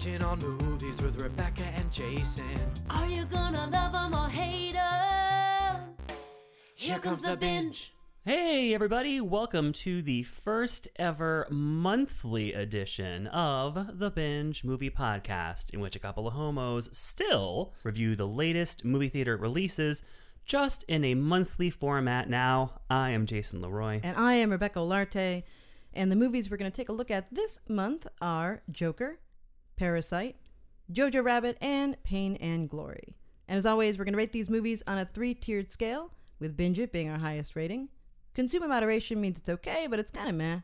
Binging on movies with Rebecca and Jason. Are you gonna love 'em or hate 'em? Here comes the binge. Hey, everybody, welcome to the first ever monthly edition of the Binge Movie Podcast, in which a couple of homos still review the latest movie theater releases just in a monthly format now. I am Jason Leroy. And I am Rebecca Olarte. And the movies we're going to take a look at this month are Joker, Parasite, Jojo Rabbit, and Pain and Glory. And as always, we're going to rate these movies on a three tiered scale, with Binge It being our highest rating. Consume in moderation means it's okay, but it's kind of meh.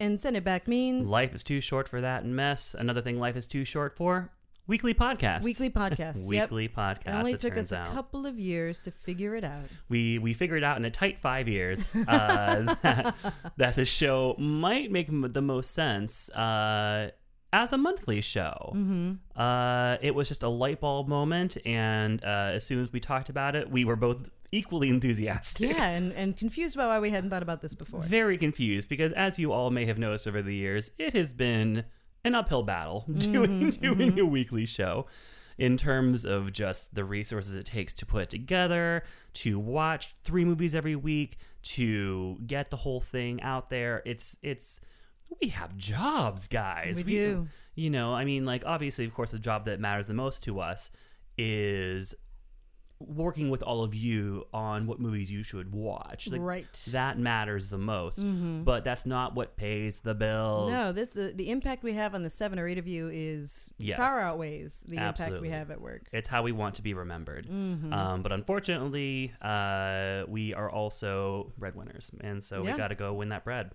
And send it back means Life is too short for that and mess. Another thing life is too short for weekly podcasts. weekly podcasts. Yep. Weekly podcasts. It only it took us a out. couple of years to figure it out. we we figured out in a tight five years uh, that, that the show might make m- the most sense uh, as a monthly show. Mm-hmm. Uh, it was just a light bulb moment, and uh, as soon as we talked about it, we were both equally enthusiastic. Yeah, and, and confused about why we hadn't thought about this before. Very confused because, as you all may have noticed over the years, it has been an uphill battle doing doing a weekly show in terms of just the resources it takes to put it together, to watch three movies every week, to get the whole thing out there. It's it's we have jobs, guys. We do. You know, I mean, like obviously, of course, the job that matters the most to us is working with all of you on what movies you should watch. Like, Right. Mm-hmm. That matters the most. But that's not what pays the bills. No, this the, the impact we have on the seven or eight of you is Yes. far outweighs the impact we have at work. It's how we want to be remembered. Mm-hmm. Um, but unfortunately, uh, we are also breadwinners. And so Yeah. we got to go win that bread.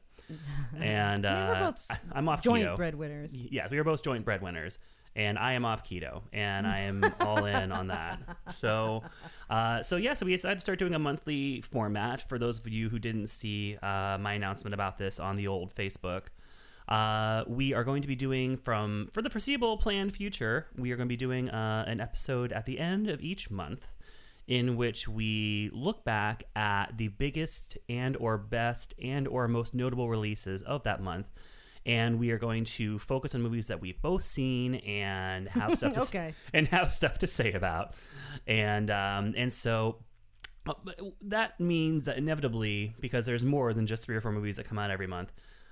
And uh, we're both I- I'm off joint keto. breadwinners. Yes, we are both joint breadwinners, and I am off keto, and I am all in on that. So, uh, so yeah, so we decided to start doing a monthly format. For those of you who didn't see uh, my announcement about this on the old Facebook, uh, we are going to be doing from for the foreseeable planned future. We are going to be doing uh, an episode at the end of each month in which we look back at the biggest and or best and or most notable releases of that month and we are going to focus on movies that we've both seen and have stuff to Okay. and have stuff to say about and um and so uh, that means that inevitably because there's more than just three or four movies that come out every month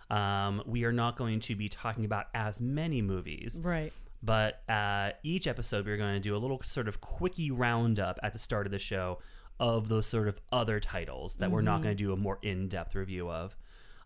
um, we are not going to be talking about as many movies Right. But uh, each episode, we're going to do a little sort of quickie roundup at the start of the show of those sort of other titles that we're not going to do a more in depth review of.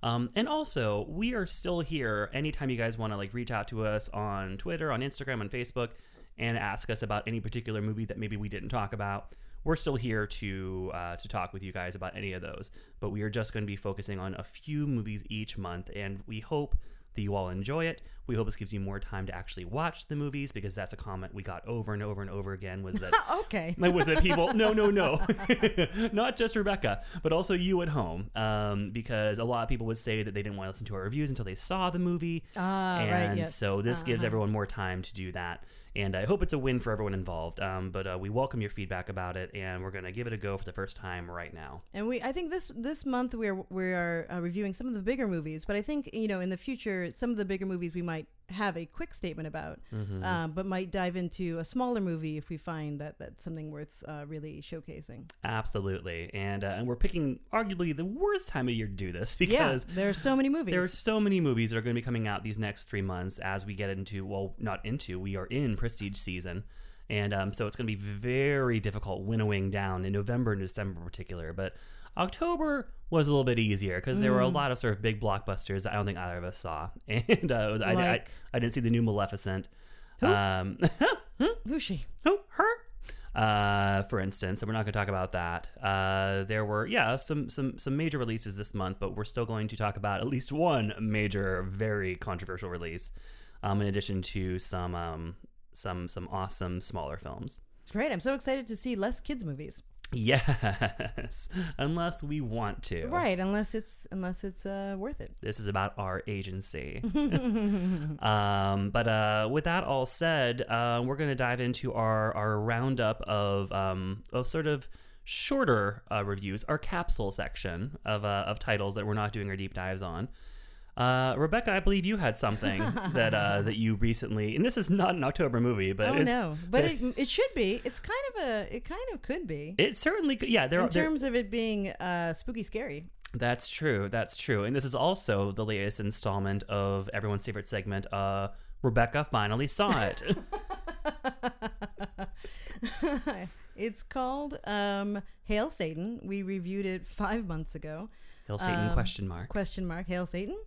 Um, and also, we are still here anytime you guys want to like reach out to us on Twitter, on Instagram, on Facebook, and ask us about any particular movie that maybe we didn't talk about. We're still here to uh, to talk with you guys about any of those, but we are just going to be focusing on a few movies each month, and we hope that you all enjoy it. We hope this gives you more time to actually watch the movies because that's a comment we got over and over and over again was that Okay. like, was that people no no no not just rebecca but also you at home um, because a lot of people would say that they didn't want to listen to our reviews until they saw the movie right, and yes. so this gives Uh-huh. everyone more time to do that and i hope it's a win for everyone involved um, but uh, we welcome your feedback about it and we're going to give it a go for the first time right now. And we, I think this this month we are we are uh, reviewing some of the bigger movies, but I think you know in the future some of the bigger movies we might have a quick statement about, Mm-hmm. um, but might dive into a smaller movie if we find that that's something worth uh, really showcasing. absolutely and uh, and we're picking arguably the worst time of year to do this Yeah, because there are so many movies. There are so many movies that are going to be coming out these next three months as we get into, well, not into, we are in prestige season. And um, so it's going to be very difficult winnowing down in November and December in particular. But October was a little bit easier because there were a lot of sort of big blockbusters that I don't think either of us saw. And uh, was, I, I, I didn't see the new Maleficent. Um, Who's she? who her uh, for instance and we're not going to talk about that uh, there were yeah some some some major releases this month but we're still going to talk about at least one major very controversial release um, in addition to some um, some some awesome smaller films Great! I'm so excited to see less kids movies. Yes unless we want to Right, unless it's unless it's uh, worth it. This is about our agency. um, but uh, with that all said, uh, we're going to dive into our, our roundup of, um, of sort of shorter uh, reviews, our capsule section of, uh, of titles that we're not doing our deep dives on. Uh, Rebecca, I believe you had something that uh, that you recently, and this is not an October movie, but oh no, but it, it should be. It's kind of a. It kind of could be. it certainly, could- yeah. There, in are there, terms of it being uh, spooky scary. That's true. That's true. And this is also the latest installment of everyone's favorite segment. Uh, Rebecca finally saw it. it's called um, Hail Satan. We reviewed it five months ago. Hail Satan? Um, question mark. Question mark. Hail Satan.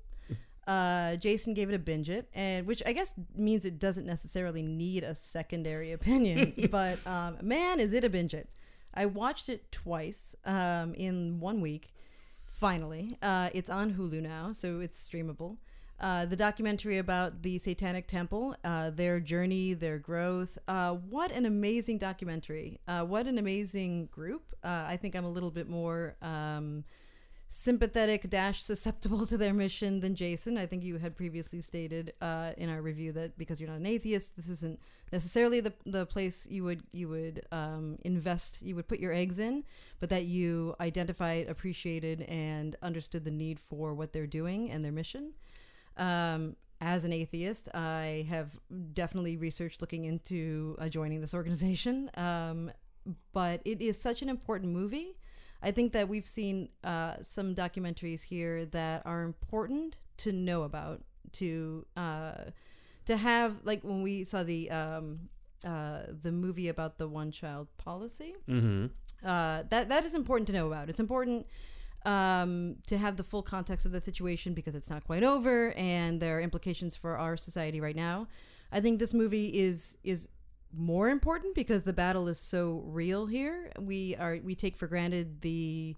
Uh, Jason gave it a binge it, and which I guess means it doesn't necessarily need a secondary opinion. but um, man, is it a binge it! I watched it twice um, in one week. Finally, uh, it's on Hulu now, so it's streamable. Uh, the documentary about the Satanic Temple, uh, their journey, their growth. Uh, what an amazing documentary! Uh, what an amazing group! Uh, I think I'm a little bit more. Um, sympathetic dash susceptible to their mission than Jason. I think you had previously stated uh, in our review that because you're not an atheist, this isn't necessarily the the place you would you would um, invest, you would put your eggs in, but that you identified, appreciated, and understood the need for what they're doing and their mission. Um, as an atheist, I have definitely researched looking into uh, joining this organization. Um, but it is such an important movie. I think that we've seen uh, some documentaries here that are important to know about, to uh, to have like when we saw the um, uh, the movie about the one child policy. Mm-hmm. Uh, that that is important to know about. It's important um, to have the full context of the situation because it's not quite over, and there are implications for our society right now. I think this movie is is more important because the battle is so real here. We are we take for granted the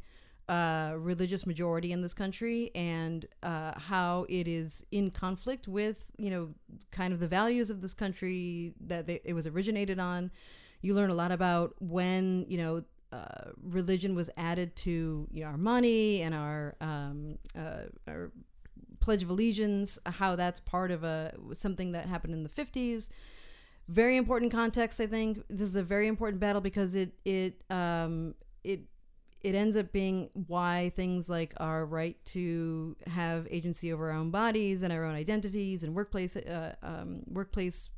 uh, religious majority in this country and uh, how it is in conflict with you know kind of the values of this country that they, it was originated on. You learn a lot about when you know uh, religion was added to you know, our money and our um, uh, our Pledge of Allegiance, how that's part of a something that happened in the fifties. Very important context, I think. This is a very important battle because it it um, it it ends up being why things like our right to have agency over our own bodies and our own identities and workplace uh, um, workplace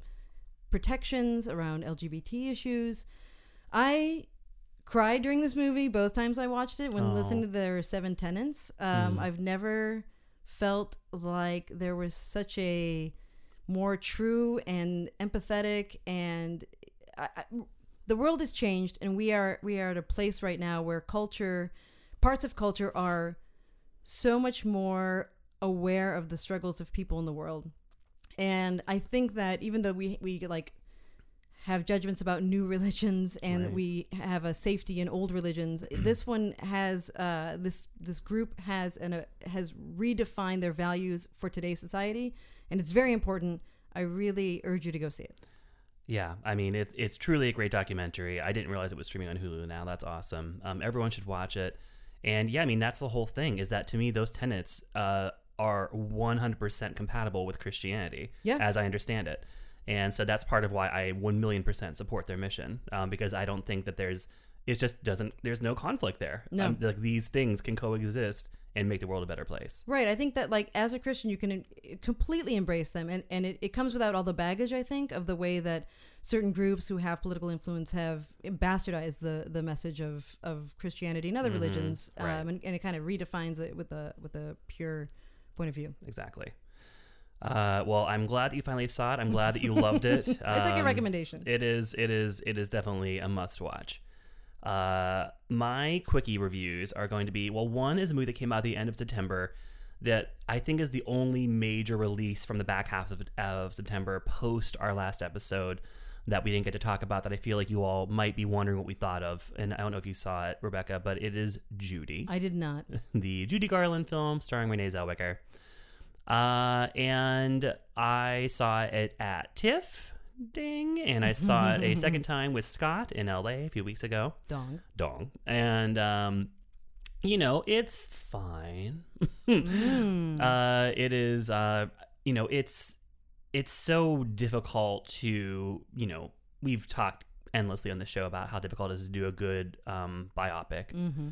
protections around LGBT issues. I cried during this movie both times I watched it when Oh. listening to their seven tenants. Um, I've never felt like there was such a more true and empathetic and I, I, the world has changed and we are we are at a place right now where culture parts of culture are so much more aware of the struggles of people in the world and i think that even though we we like have judgments about new religions and Right. we have a safety in old religions this one has uh this this group has an uh, has redefined their values for today's society and it's very important i really urge you to go see it Yeah, I mean it's it's truly a great documentary. I didn't realize it was streaming on Hulu now. That's awesome. Um, everyone should watch it. And yeah, I mean that's the whole thing. Is that to me those tenets uh, are 100% compatible with Christianity, Yeah. as I understand it. And so that's part of why I 1 million percent support their mission um, because I don't think that there's it just doesn't there's no conflict there. No. Um, like these things can coexist and make the world a better place. Right. I think that like as a Christian, you can completely embrace them, and and it, it comes without all the baggage. I think of the way that certain groups who have political influence have bastardized the the message of of Christianity and other Mhm, religions, right. um, and, and it kind of redefines it with a with a pure point of view. Exactly. Uh, well, I'm glad that you finally saw it. I'm glad that you loved it. I took your Um, recommendation. It is. It is. It is definitely a must watch. Uh, my quickie reviews are going to be well. One is a movie that came out at the end of September that I think is the only major release from the back half of, of September post our last episode that we didn't get to talk about. That I feel like you all might be wondering what we thought of, and I don't know if you saw it, Rebecca, but it is Judy I did not. the Judy Garland film starring Renee Zellweger. Uh, and I saw it at TIFF, ding, and I saw it a second time with Scott in LA a few weeks ago, Dong. dong. And, um, you know, it's fine. Mm. uh, it is, uh, you know, it's, it's so difficult to, you know, we've talked endlessly on the show about how difficult it is to do a good um, biopic hmm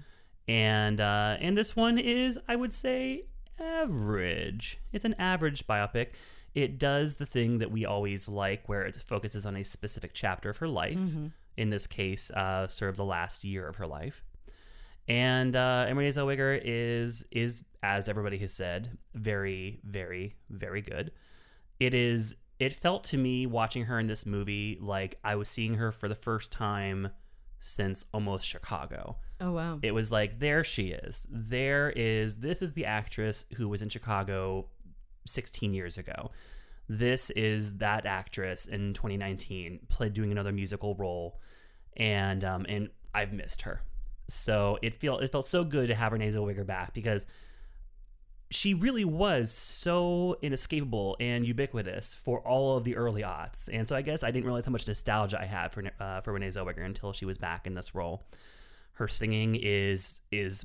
and uh, and this one is, I would say, average. It's an average biopic. It does the thing that we always like, where it focuses on a specific chapter of her life. In this case, uh, sort of the last year of her life. And uh, and Renee Zellweger is is as everybody has said, very, very, very good. It is. It felt to me watching her in this movie like I was seeing her for the first time since almost Chicago. Oh wow. It was like there she is. There is this is the actress who was in Chicago 16 years ago. This is that actress in 2019 played doing another musical role, and um and I've missed her. So it felt it felt so good to have Renee Zellweger back because she really was so inescapable and ubiquitous for all of the early aughts. And so I guess I didn't realize how much nostalgia I had for uh, for Renee Zellweger until she was back in this role. Her singing is is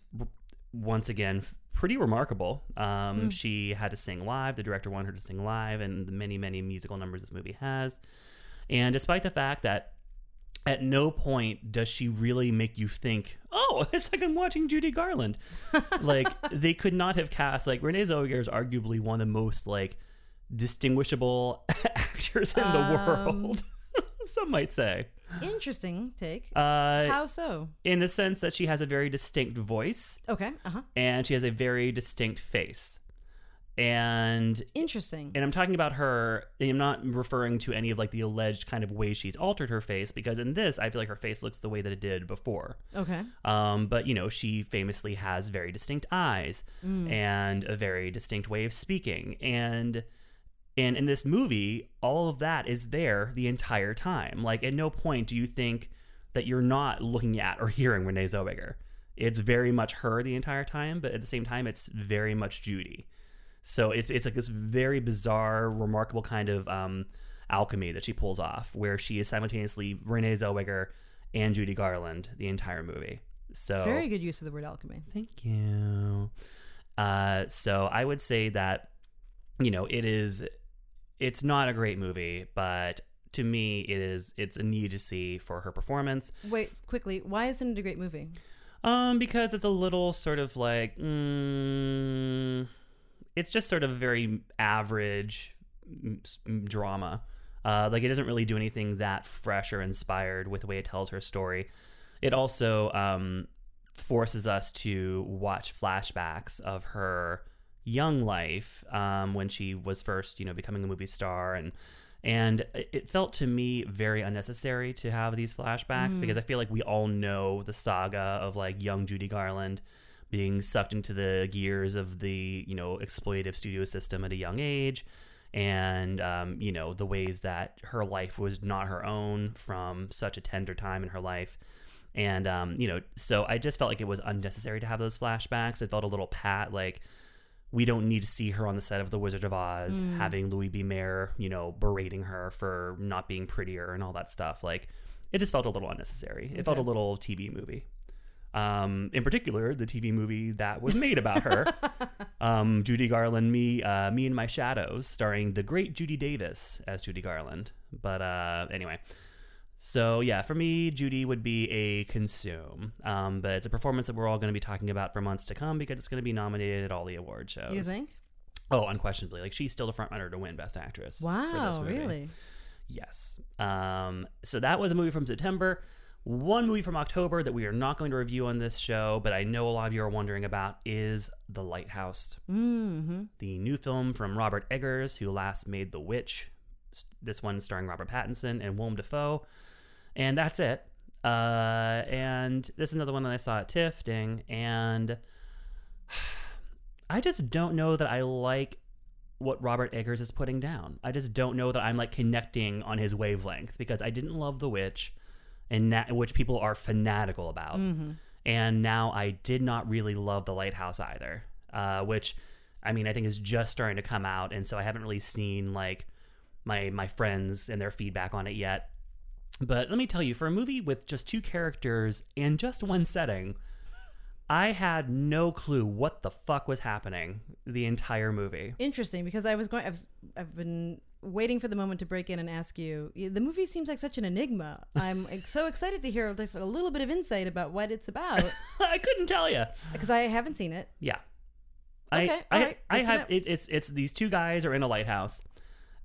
once again pretty remarkable. Um, She had to sing live. The director wanted her to sing live, and the many many musical numbers this movie has. And despite the fact that at no point does she really make you think, oh, it's like I'm watching Judy Garland. like they could not have cast like Renee Zellweger is arguably one of the most like distinguishable actors in the Um, world. Some might say, Interesting take. uh, How so? in the sense that she has a very distinct voice Okay. Uh huh. and she has a very distinct face. And Interesting. and I'm talking about her. I'm not referring to any of like the alleged kind of ways she's altered her face because in this, I feel like her face looks the way that it did before. okay. Um, but you know, she famously has very distinct eyes and a very distinct way of speaking, and and in this movie, all of that is there the entire time. Like at no point do you think that you're not looking at or hearing Renee Zellweger. It's very much her the entire time, but at the same time, it's very much Judy. So it's it's like this very bizarre, remarkable kind of um, alchemy that she pulls off, where she is simultaneously Renee Zellweger and Judy Garland the entire movie. So Very good use of the word alchemy. Thank you. Uh, so I would say that you know it is. It's not a great movie, but to me, it is. It's a need to see for her performance. Wait, quickly. Why isn't it a great movie? Um, because it's a little sort of like, mm, it's just sort of a very average mm, mm, drama. Uh, like it doesn't really do anything that fresh or inspired with the way it tells her story. It also um, forces us to watch flashbacks of her young life um, when she was first, you know, becoming a movie star. And and it felt to me very unnecessary to have these flashbacks because I feel like we all know the saga of like young Judy Garland being sucked into the gears of the you know exploitative studio system at a young age. And um, you know the ways that her life was not her own from such a tender time in her life. And um, you know so i just felt like it was unnecessary to have those flashbacks. It felt a little pat like we don't need to see her on the set of The Wizard of Oz having Louis B. Mayer, you know, berating her for not being prettier and all that stuff. Like, it just felt a little unnecessary. It felt a little TV movie. Um, in particular, the TV movie that was made about her, um, Judy Garland, me, uh, me and my shadows, starring the great Judy Davis as Judy Garland. But uh, anyway, so yeah, for me, Judy would be a consume. Um, but it's a performance that we're all going to be talking about for months to come because it's going to be nominated at all the award shows. You think? Oh, unquestionably. Like she's still the front runner to win Best Actress. for this Wow, really? Yes. Um, so that was a movie from September. One movie from October that we are not going to review on this show, but I know a lot of you are wondering about is The Lighthouse, Mm-hmm. the new film from Robert Eggers, who last made The Witch. This one starring Robert Pattinson and Willem Dafoe. And that's it. Uh, and this is another one that I saw at TIFF, ding, and I just don't know that I like what Robert Eggers is putting down. I just don't know that I'm like connecting on his wavelength because I didn't love The Witch, and na- which people are fanatical about, and now I did not really love The Lighthouse either, uh, which I mean I think is just starting to come out, and so I haven't really seen like my my friends and their feedback on it yet. But let me tell you, for a movie with just two characters and just one setting, I had no clue what the fuck was happening the entire movie. Interesting, because I was going. I've I've been waiting for the moment to break in and ask you. The movie seems like such an enigma. I'm so excited to hear a little bit of insight about what it's about I couldn't tell you. because I haven't seen it. Yeah. I Okay, I, alright, I good to have it, it's it's these two guys are in a lighthouse,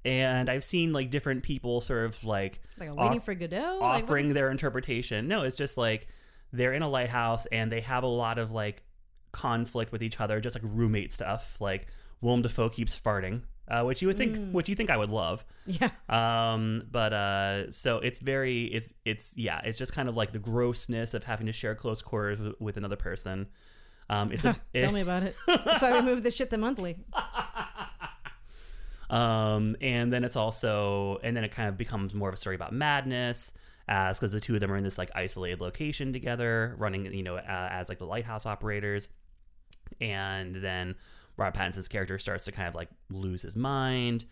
and I've seen like different people sort of like Like a off- waiting for Godot. Like, offering is- their interpretation. No, it's just like they're in a lighthouse and they have a lot of like conflict with each other, just like roommate stuff. Like Willem Dafoe keeps farting, uh, which you would think, Mm. which you think I would love. Yeah. Um, but uh, so it's very, it's it's yeah, it's just kind of like the grossness of having to share close quarters with, with another person. Um, it's a, Tell me about it. That's why we moved this shit to monthly. um, and then it's also, and then it kind of becomes more of a story about madness, as because the two of them are in this like isolated location together, running, you know, uh, as like the lighthouse operators, and then Rob Pattinson's character starts to kind of like lose his mind.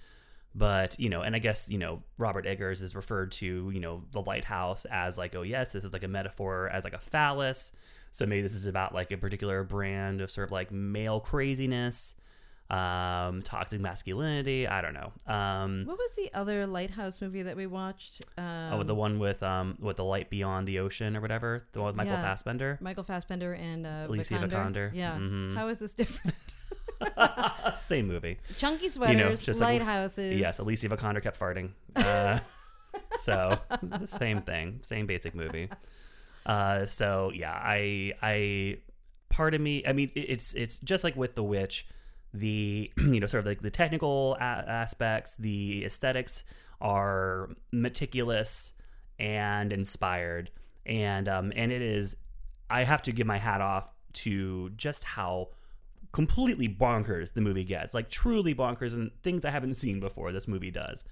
But you know, and I guess you know Robert Eggers is referred to you know the lighthouse as like oh yes this is like a metaphor as like a phallus, so maybe this is about like a particular brand of sort of like male craziness, um, toxic masculinity. I don't know. Um, What was the other lighthouse movie that we watched? Um, oh, the one with um with the light beyond the ocean or whatever, the one with Michael Yeah. Fassbender. Michael Fassbender and uh, Alicia Vikander. Vikander. Yeah. Mhm. How is this different? Same movie. Chunky sweaters, just like- lighthouses. Yes, Alicia Vikander kept farting. Uh, so same thing, same basic movie. Uh, so yeah, I I part of me, I mean, it's it's just like with The Witch, the you know sort of like the technical a- aspects, the aesthetics are meticulous and inspired, and um and it is, I have to give my hat off to just how completely bonkers the movie gets like truly bonkers and things i haven't seen before this movie does.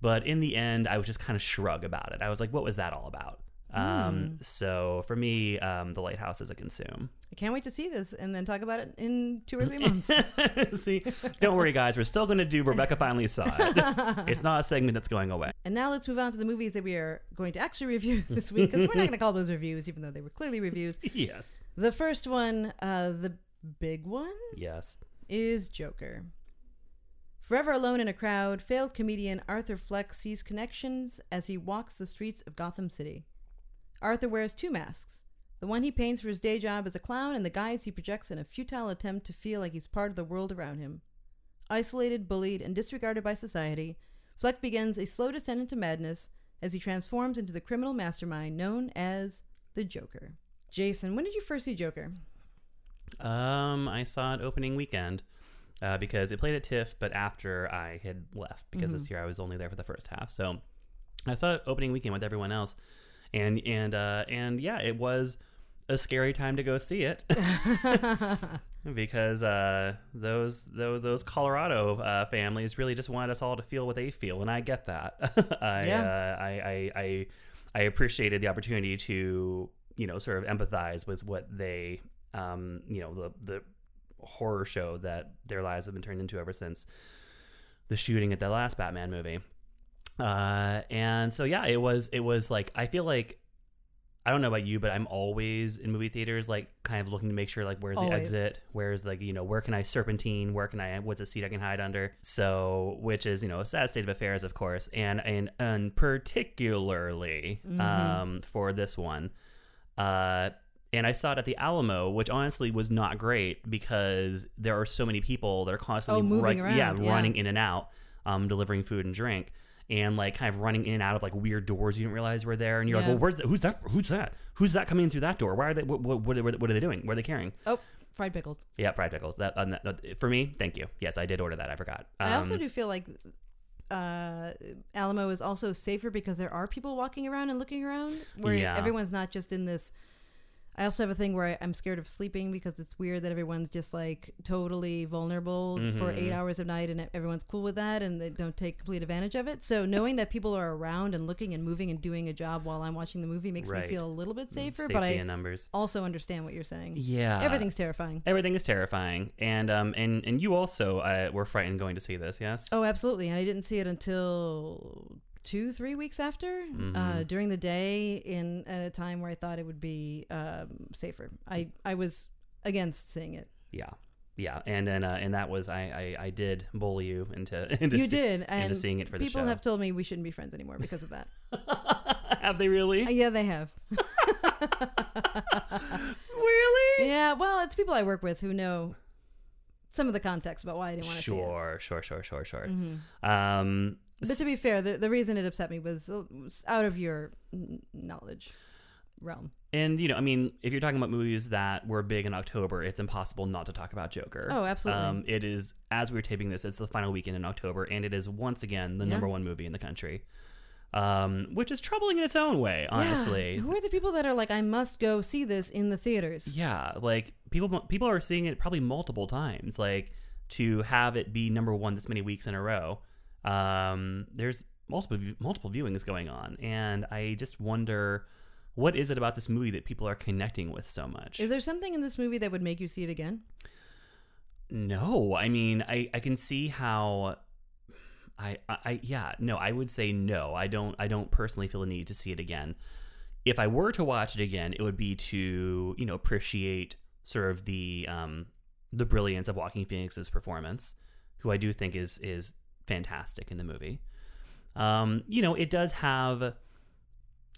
But in the end i was just kind of shrug about it. I was like what was that all about? Um so for me um the lighthouse is a consume I can't wait to see this and then talk about it in two or three months. see don't worry guys we're still going to do rebecca finally saw it it's not a segment that's going away and now let's move on to the movies that we are going to actually review this week because we're not going to call those reviews, even though they were clearly reviews. yes The first one, uh, the big one, yes is Joker. Forever alone in a crowd, failed comedian Arthur Fleck sees connections as he walks the streets of Gotham City. Arthur wears two masks the one he paints for his day job as a clown, and the guise he projects in a futile attempt to feel like he's part of the world around him. Isolated, bullied, and disregarded by society, Fleck begins a slow descent into madness as he transforms into the criminal mastermind known as the Joker. Jason, when did you first see Joker? Um, I saw it opening weekend uh, because it played at TIFF, but after I had left because this year I was only there for the first half. So I saw it opening weekend with everyone else, and and uh, and yeah, it was a scary time to go see it because uh, those those those Colorado uh, families really just wanted us all to feel what they feel, and I get that. I, Yeah. uh, I, I I I appreciated the opportunity to you know sort of empathize with what they um, you know the the horror show that their lives have been turned into ever since the shooting at the last Batman movie. Uh, and so yeah, it was it was like I feel like I don't know about you, but I'm always in movie theaters like kind of looking to make sure like where's the Always. exit, where's like you know where can I serpentine, where can I what's a seat I can hide under. So which is you know a sad state of affairs, of course, and and and particularly um for this one. Uh, and I saw it at the Alamo, which honestly was not great because there are so many people that are constantly Oh, moving run- yeah, yeah. running in and out, um, delivering food and drink, and like kind of running in and out of like weird doors you didn't realize were there, and you're like, well, where's that? Who's that? Who's that? Who's that coming in through that door? Why are they? What, what, what, are- what are they doing? What are they carrying? Oh, fried pickles. Yeah, fried pickles. That, um, that, for me. Thank you. Yes, I did order that. I forgot. I also Um, do feel like uh, Alamo is also safer because there are people walking around and looking around, where Yeah. everyone's not just in this. I also have a thing where I, I'm scared of sleeping because it's weird that everyone's just like totally vulnerable for Mhm. eight hours of night and everyone's cool with that and they don't take complete advantage of it. So knowing that people are around and looking and moving and doing a job while I'm watching the movie makes Right. me feel a little bit safer. safety but I numbers. also understand what you're saying. Yeah, Everything's terrifying. everything is terrifying, and um, and and you also uh, were frightened going to see this. Yes. Oh, absolutely. And I didn't see it until two, three weeks after, uh, during the day, in at a time where I thought it would be um, safer. I I was against seeing it. Yeah, yeah, and then uh, and that was I, I I did bully you into into you see- did, and into seeing it for the people have told me we shouldn't be friends anymore because of that. have they really? Uh, yeah, they have. really? Yeah, well, it's people I work with who know some of the context about why I didn't want to see it. Sure, sure, sure, sure, sure. Mhm. Um, But to be fair, the, the reason it upset me was, uh, was out of your knowledge realm. and you know, I mean, if you're talking about movies that were big in October, it's impossible not to talk about Joker. Oh, absolutely. Um, it is as we are taping this, it's the final weekend in October, and it is once again the Yeah. number one movie in the country, um, which is troubling in its own way, honestly. Yeah. Who are the people that are like, I must go see this in the theaters? Yeah, like people people are seeing it probably multiple times. Like to have it be number one this many weeks in a row. Um, there's multiple multiple viewings going on, and I just wonder what is it about this movie that people are connecting with so much. Is there something in this movie that would make you see it again? no, I mean I I can see how. I, I, I yeah no I would say no I don't I don't personally feel a need to see it again if I were to watch it again, it would be to you know appreciate sort of the um, the brilliance of Joaquin Phoenix's performance, who I do think is is fantastic in the movie. Um, you know, it does have.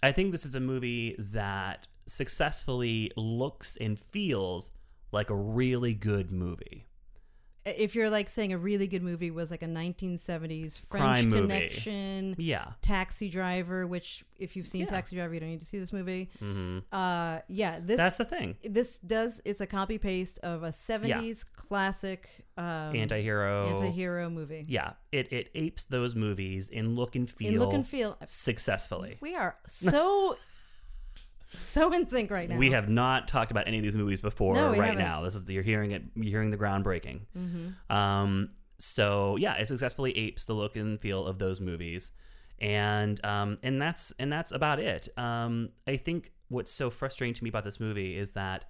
I think this is a movie that successfully looks and feels like a really good movie. If you're like saying a really good movie was like a 1970s French Crime movie. Connection, Yeah. Taxi Driver, which if you've seen Yeah. Taxi Driver, you don't need to see this movie. hmm Uh, yeah, this That's the thing. this does it's a copy paste of a 70s classic um, Anti-hero. anti-hero movie. Yeah, it it apes those movies in look and feel. In look and feel, successfully. we are so so in sync right now. We have not talked about any of these movies before. No, right haven't. now, this is you're hearing it. You're hearing the groundbreaking. Mm-hmm. Um, so yeah, it successfully apes the look and feel of those movies, and um, and that's and that's about it. Um, I think what's so frustrating to me about this movie is that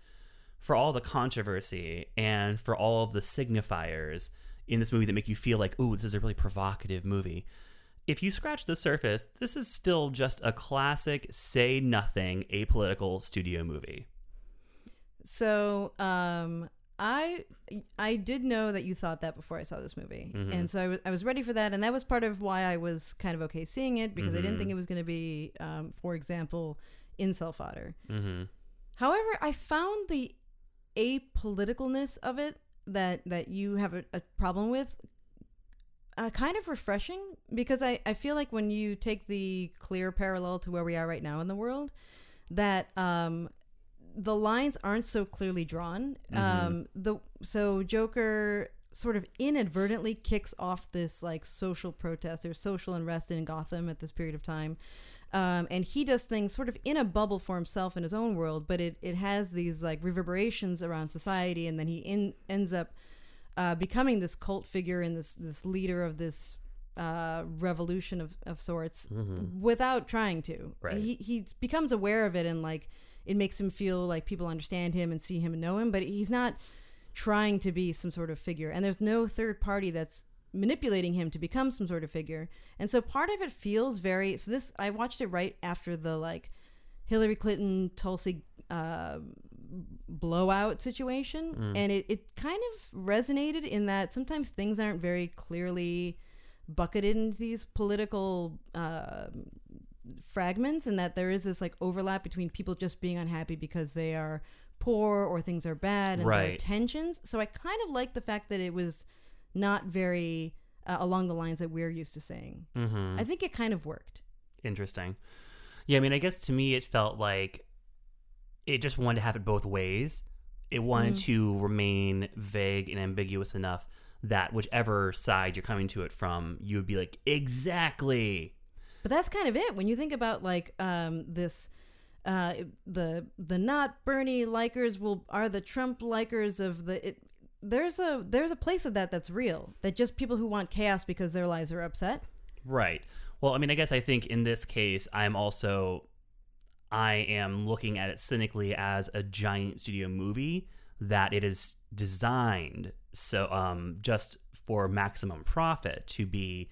for all the controversy and for all of the signifiers in this movie that make you feel like, ooh, this is a really provocative movie. If you scratch the surface, this is still just a classic say nothing apolitical studio movie. So, um, I I did know that you thought that before I saw this movie, Mhm. and so I was ready for that, and that was part of why I was kind of okay seeing it because I didn't think it was going to be, um, for example, incel fodder. Mm-hmm. However, I found the apoliticalness of it that that you have a, a problem with uh, kind of refreshing because I, I feel like when you take the clear parallel to where we are right now in the world that um, the lines aren't so clearly drawn. Um, the so joker sort of inadvertently kicks off this like social protest or social unrest in gotham at this period of time. Um, and he does things sort of in a bubble for himself in his own world, but it, it has these like reverberations around society, and then he in, ends up uh, becoming this cult figure and this this leader of this uh, revolution of, of sorts without trying to. Right. He he becomes aware of it, and like it makes him feel like people understand him and see him and know him, but he's not trying to be some sort of figure, and there's no third party that's manipulating him to become some sort of figure. And so part of it feels very so this I watched it right after the like Hillary Clinton Tulsi uh, blowout situation. And it, it kind of resonated in that sometimes things aren't very clearly bucketed into these political uh, fragments and that there is this like overlap between people just being unhappy because they are poor or things are bad and there are tensions. So i kind of like the fact that it was not very uh, along the lines that we're used to saying Mm-hmm. i think it kind of worked. Interesting. Yeah, I mean, I guess to me it felt like it just wanted to have it both ways. It wanted Mm. to remain vague and ambiguous enough that whichever side you're coming to it from, you would be like, exactly. But that's kind of it when you think about like um, this. Uh, the the not Bernie likers will are the Trump likers of the. It, there's a there's a place of that that's real. That just people who want chaos because their lives are upset. Right. Well, I mean, I guess I think in this case, I'm also, I am looking at it cynically as a giant studio movie that it is designed so um just for maximum profit to be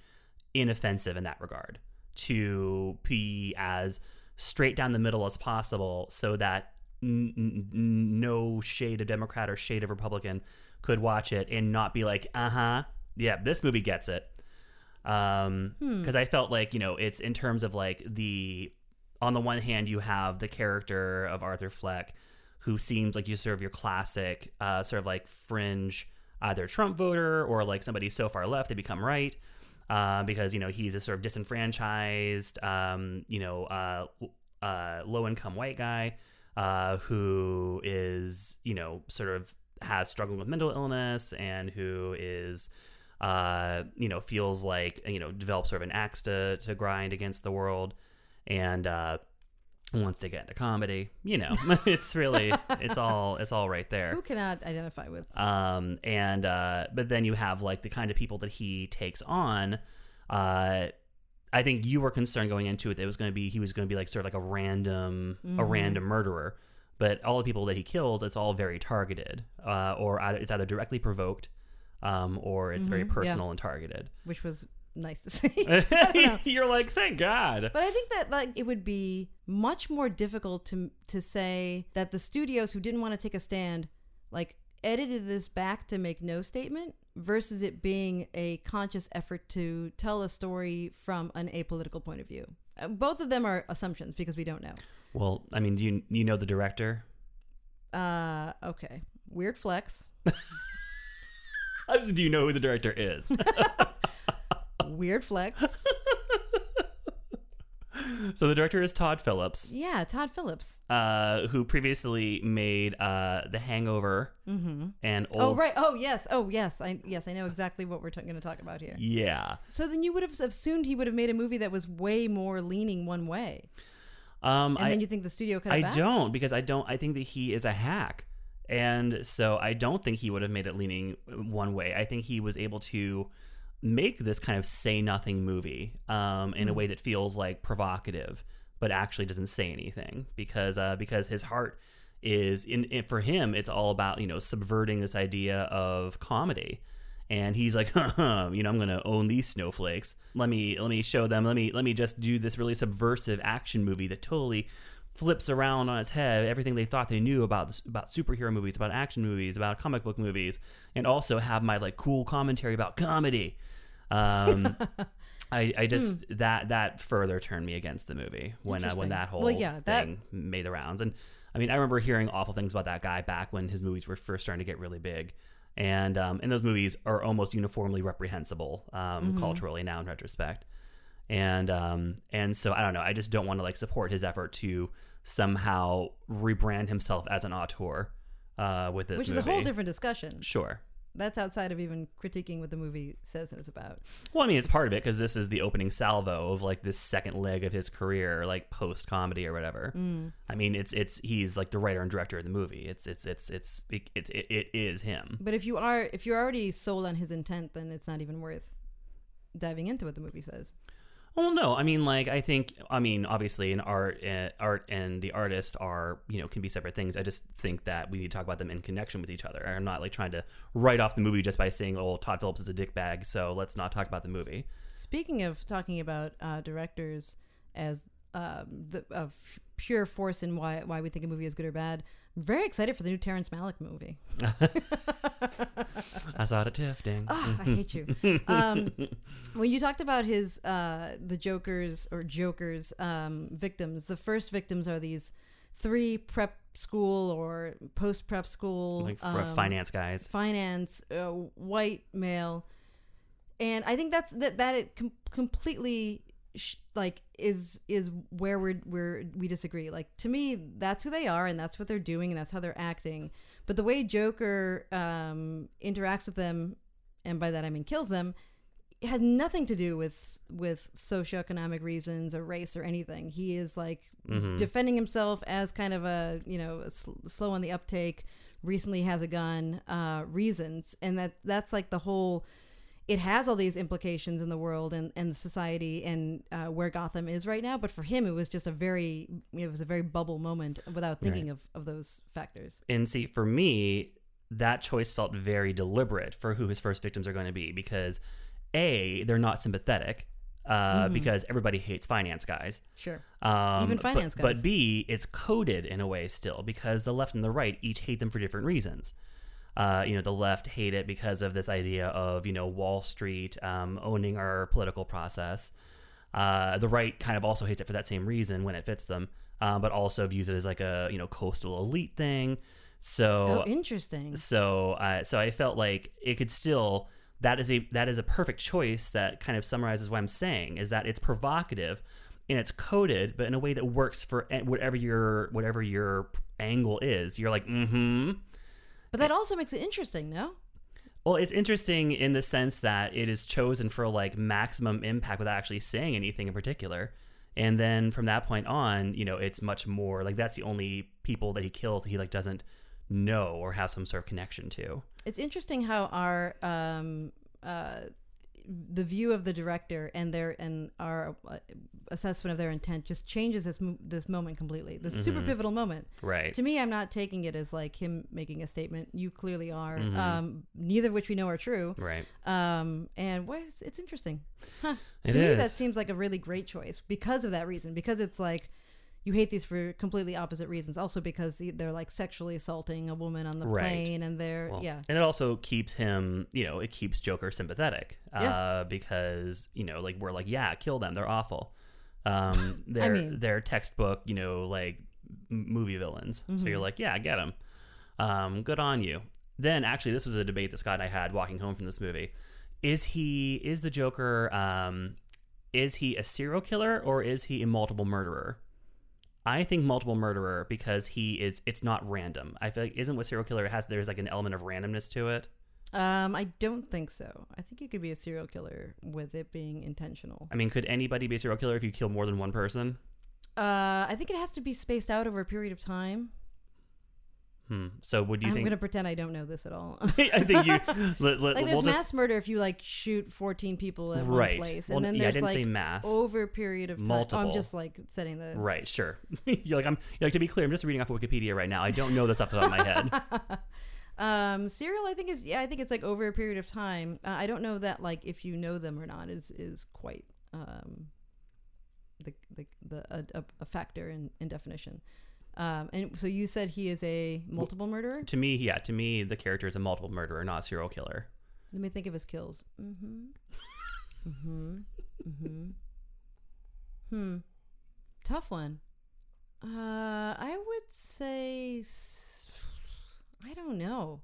inoffensive in that regard, to be as straight down the middle as possible, so that n- n- no shade of Democrat or shade of Republican could watch it and not be like, uh huh, yeah, this movie gets it. Um because i felt like you know it's in terms of like the on the one hand you have the character of arthur fleck who seems like you sort of your classic uh sort of like fringe either Trump voter or like somebody so far left they become right. Uh, because you know he's a sort of disenfranchised, um, you know, uh, uh, low income white guy uh, who is you know sort of has struggled with mental illness and who is uh, you know feels like you know develops sort of an axe to to grind against the world and uh, wants to get into comedy. You know, it's really it's all it's all right there. Who cannot identify with? Um, and uh, but then you have like the kind of people that he takes on. Uh, I think you were concerned going into it that it was going to be he was going to be like sort of like a random a random murderer. But all the people that he kills, it's all very targeted, uh, or either, it's either directly provoked, um, or it's very personal and targeted. Which was nice to see. I don't know. You're like, thank God. But I think that like it would be much more difficult to to say that the studios who didn't want to take a stand like edited this back to make no statement versus it being a conscious effort to tell a story from an apolitical point of view. Uh, Both of them are assumptions because we don't know. Well, I mean, do you you know the director? Uh okay. Weird flex. I just- Do you know who the director is? Weird flex. so the director is Todd Phillips, Yeah, Todd Phillips. uh, who previously made uh, The Hangover and Old. Oh right. Oh yes. Oh yes. I yes, I know exactly what we're t- going to talk about here. Yeah. So then you would have assumed he would have made a movie that was way more leaning one way. Um, And I, then you think the studio cut I back? don't because I don't. I think that he is a hack, and so I don't think he would have made it leaning one way. I think he was able to make this kind of say nothing movie um, in a way that feels like provocative, but actually doesn't say anything because uh, because his heart is in, in for him. It's all about you know subverting this idea of comedy. And he's like, you know, I'm gonna own these snowflakes. Let me let me show them. Let me let me just do this really subversive action movie that totally flips around on its head everything they thought they knew about about superhero movies, about action movies, about comic book movies, and also have my like cool commentary about comedy. Um, I, I just that that further turned me against the movie when uh, when that whole Well, yeah, that- thing made the rounds. And I mean, I remember hearing awful things about that guy back when his movies were first starting to get really big. And um, and those movies are almost uniformly reprehensible um, Mm-hmm. culturally now in retrospect. And um, and so I don't know. I just don't want to like support his effort to somehow rebrand himself as an auteur uh, with this Which movie. is a whole different discussion. Sure. That's outside of even critiquing what the movie says it's about. Well, I mean, it's part of it because this is the opening salvo of like this second leg of his career, like post comedy or whatever. Mm. I mean, it's it's he's like the writer and director of the movie. It's it's it's it's it, it, it, it is him. But if you are if you're already sold on his intent, then it's not even worth diving into what the movie says. Well, no, I mean, like I think, I mean, obviously, in art, uh, art and the artist are you know can be separate things. I just think that we need to talk about them in connection with each other. I'm not like trying to write off the movie just by saying, "Oh, Todd Phillips is a dickbag," so let's not talk about the movie. Speaking of talking about uh, directors as um, the of pure force in why why we think a movie is good or bad, I'm very excited for the new Terrence Malick movie. I saw it at TIFF. Dang. Ah, I hate you. Um, when you talked about his uh, the Joker's or Joker's um, victims, the first victims are these three prep school or post prep school like for um, finance guys. finance uh, white male. And i think that's that that it com- completely sh- like is is where we're where we disagree. Like to me that's who they are and that's what they're doing and that's how they're acting. But the way joker um interacts with them and by that i mean kills them has nothing to do with with socioeconomic reasons or race or anything he is like defending himself as kind of a you know a sl- slow on the uptake recently has a gun uh reasons and that that's like the whole it has all these implications in the world and, and society and uh, where Gotham is right now. But for him, it was just a very it was a very bubble moment without thinking of, of those factors. And see, for me, that choice felt very deliberate for who his first victims are going to be because A, they're not sympathetic. Uh, Because everybody hates finance guys. Sure. Um, Mm-hmm. Even but- finance but, guys. B, it's coded in a way still because the left and the right each hate them for different reasons. Uh, you know, the left hate it because of this idea of you know Wall Street um, owning our political process. Uh, the right kind of also hates it for that same reason when it fits them, uh, but also views it as like a you know coastal elite thing. So oh, interesting. so uh, so I felt like it could still that is a that is a perfect choice that kind of summarizes what I'm saying is that it's provocative and it's coded but in a way that works for whatever your whatever your angle is. You're like, mm-hmm. But that also makes it interesting, no? Well, it's interesting in the sense that it is chosen for like maximum impact without actually saying anything in particular. And then from that point on, you know, it's much more like that's the only people that he kills that he like doesn't know or have some sort of connection to. It's interesting how our um, uh, the view of the director and their and our uh, assessment of their intent just changes this this moment completely. This super pivotal moment. Right. To me, I'm not taking it as like him making a statement. You clearly are. Mhm. Um, neither of which we know are true. Right. Um, and what is, it's interesting. Huh. It to me, that seems like a really great choice because of that reason. Because it's like you hate these for completely opposite reasons. Also because they're like sexually assaulting a woman on the Right. plane, and they're Well, yeah. And it also keeps him, you know, it keeps Joker sympathetic. Yeah. Uh, because, you know, like we're like, yeah, kill them. They're awful. Um, they're mean- they're textbook, you know, like movie villains. So Mm-hmm. you're like, yeah, get them. Um, good on you. Then actually, this was a debate that Scott and I had walking home from this movie. Is he is the Joker? Um, is he a serial killer or is he a multiple murderer? I think multiple murderer because he is. It's not random. I feel like isn't what serial killer has. There's like an element of randomness to it. Um, I don't think so. I think you could be a serial killer with it being intentional. I mean, could anybody be a serial killer if you kill more than one person? Uh, I think it has to be spaced out over a period of time. Hmm. So would you think I'm think? gonna pretend I don't know this at all. I think you. Let, let, like there's we'll mass just murder if you like shoot 14 people at right. one place, well, and then yeah, I there's didn't like say mass. over a period of time. Oh, Multiple. I'm just like setting the Right. Sure. you're like I'm. You're like to be clear. I'm just reading off of Wikipedia right now. I don't know this off the top of my head. um serial. I think is yeah. I think it's like over a period of time. Uh, I don't know that like if you know them or not is is quite um the the, the a, a factor in in definition. Um, and so you said he is a multiple murderer. to me, yeah. To me, the character is a multiple murderer, not a serial killer. Let me think of his kills. Mm-hmm. Mm-hmm. Mm-hmm. Hmm. Tough one. Uh, I would say. I don't know.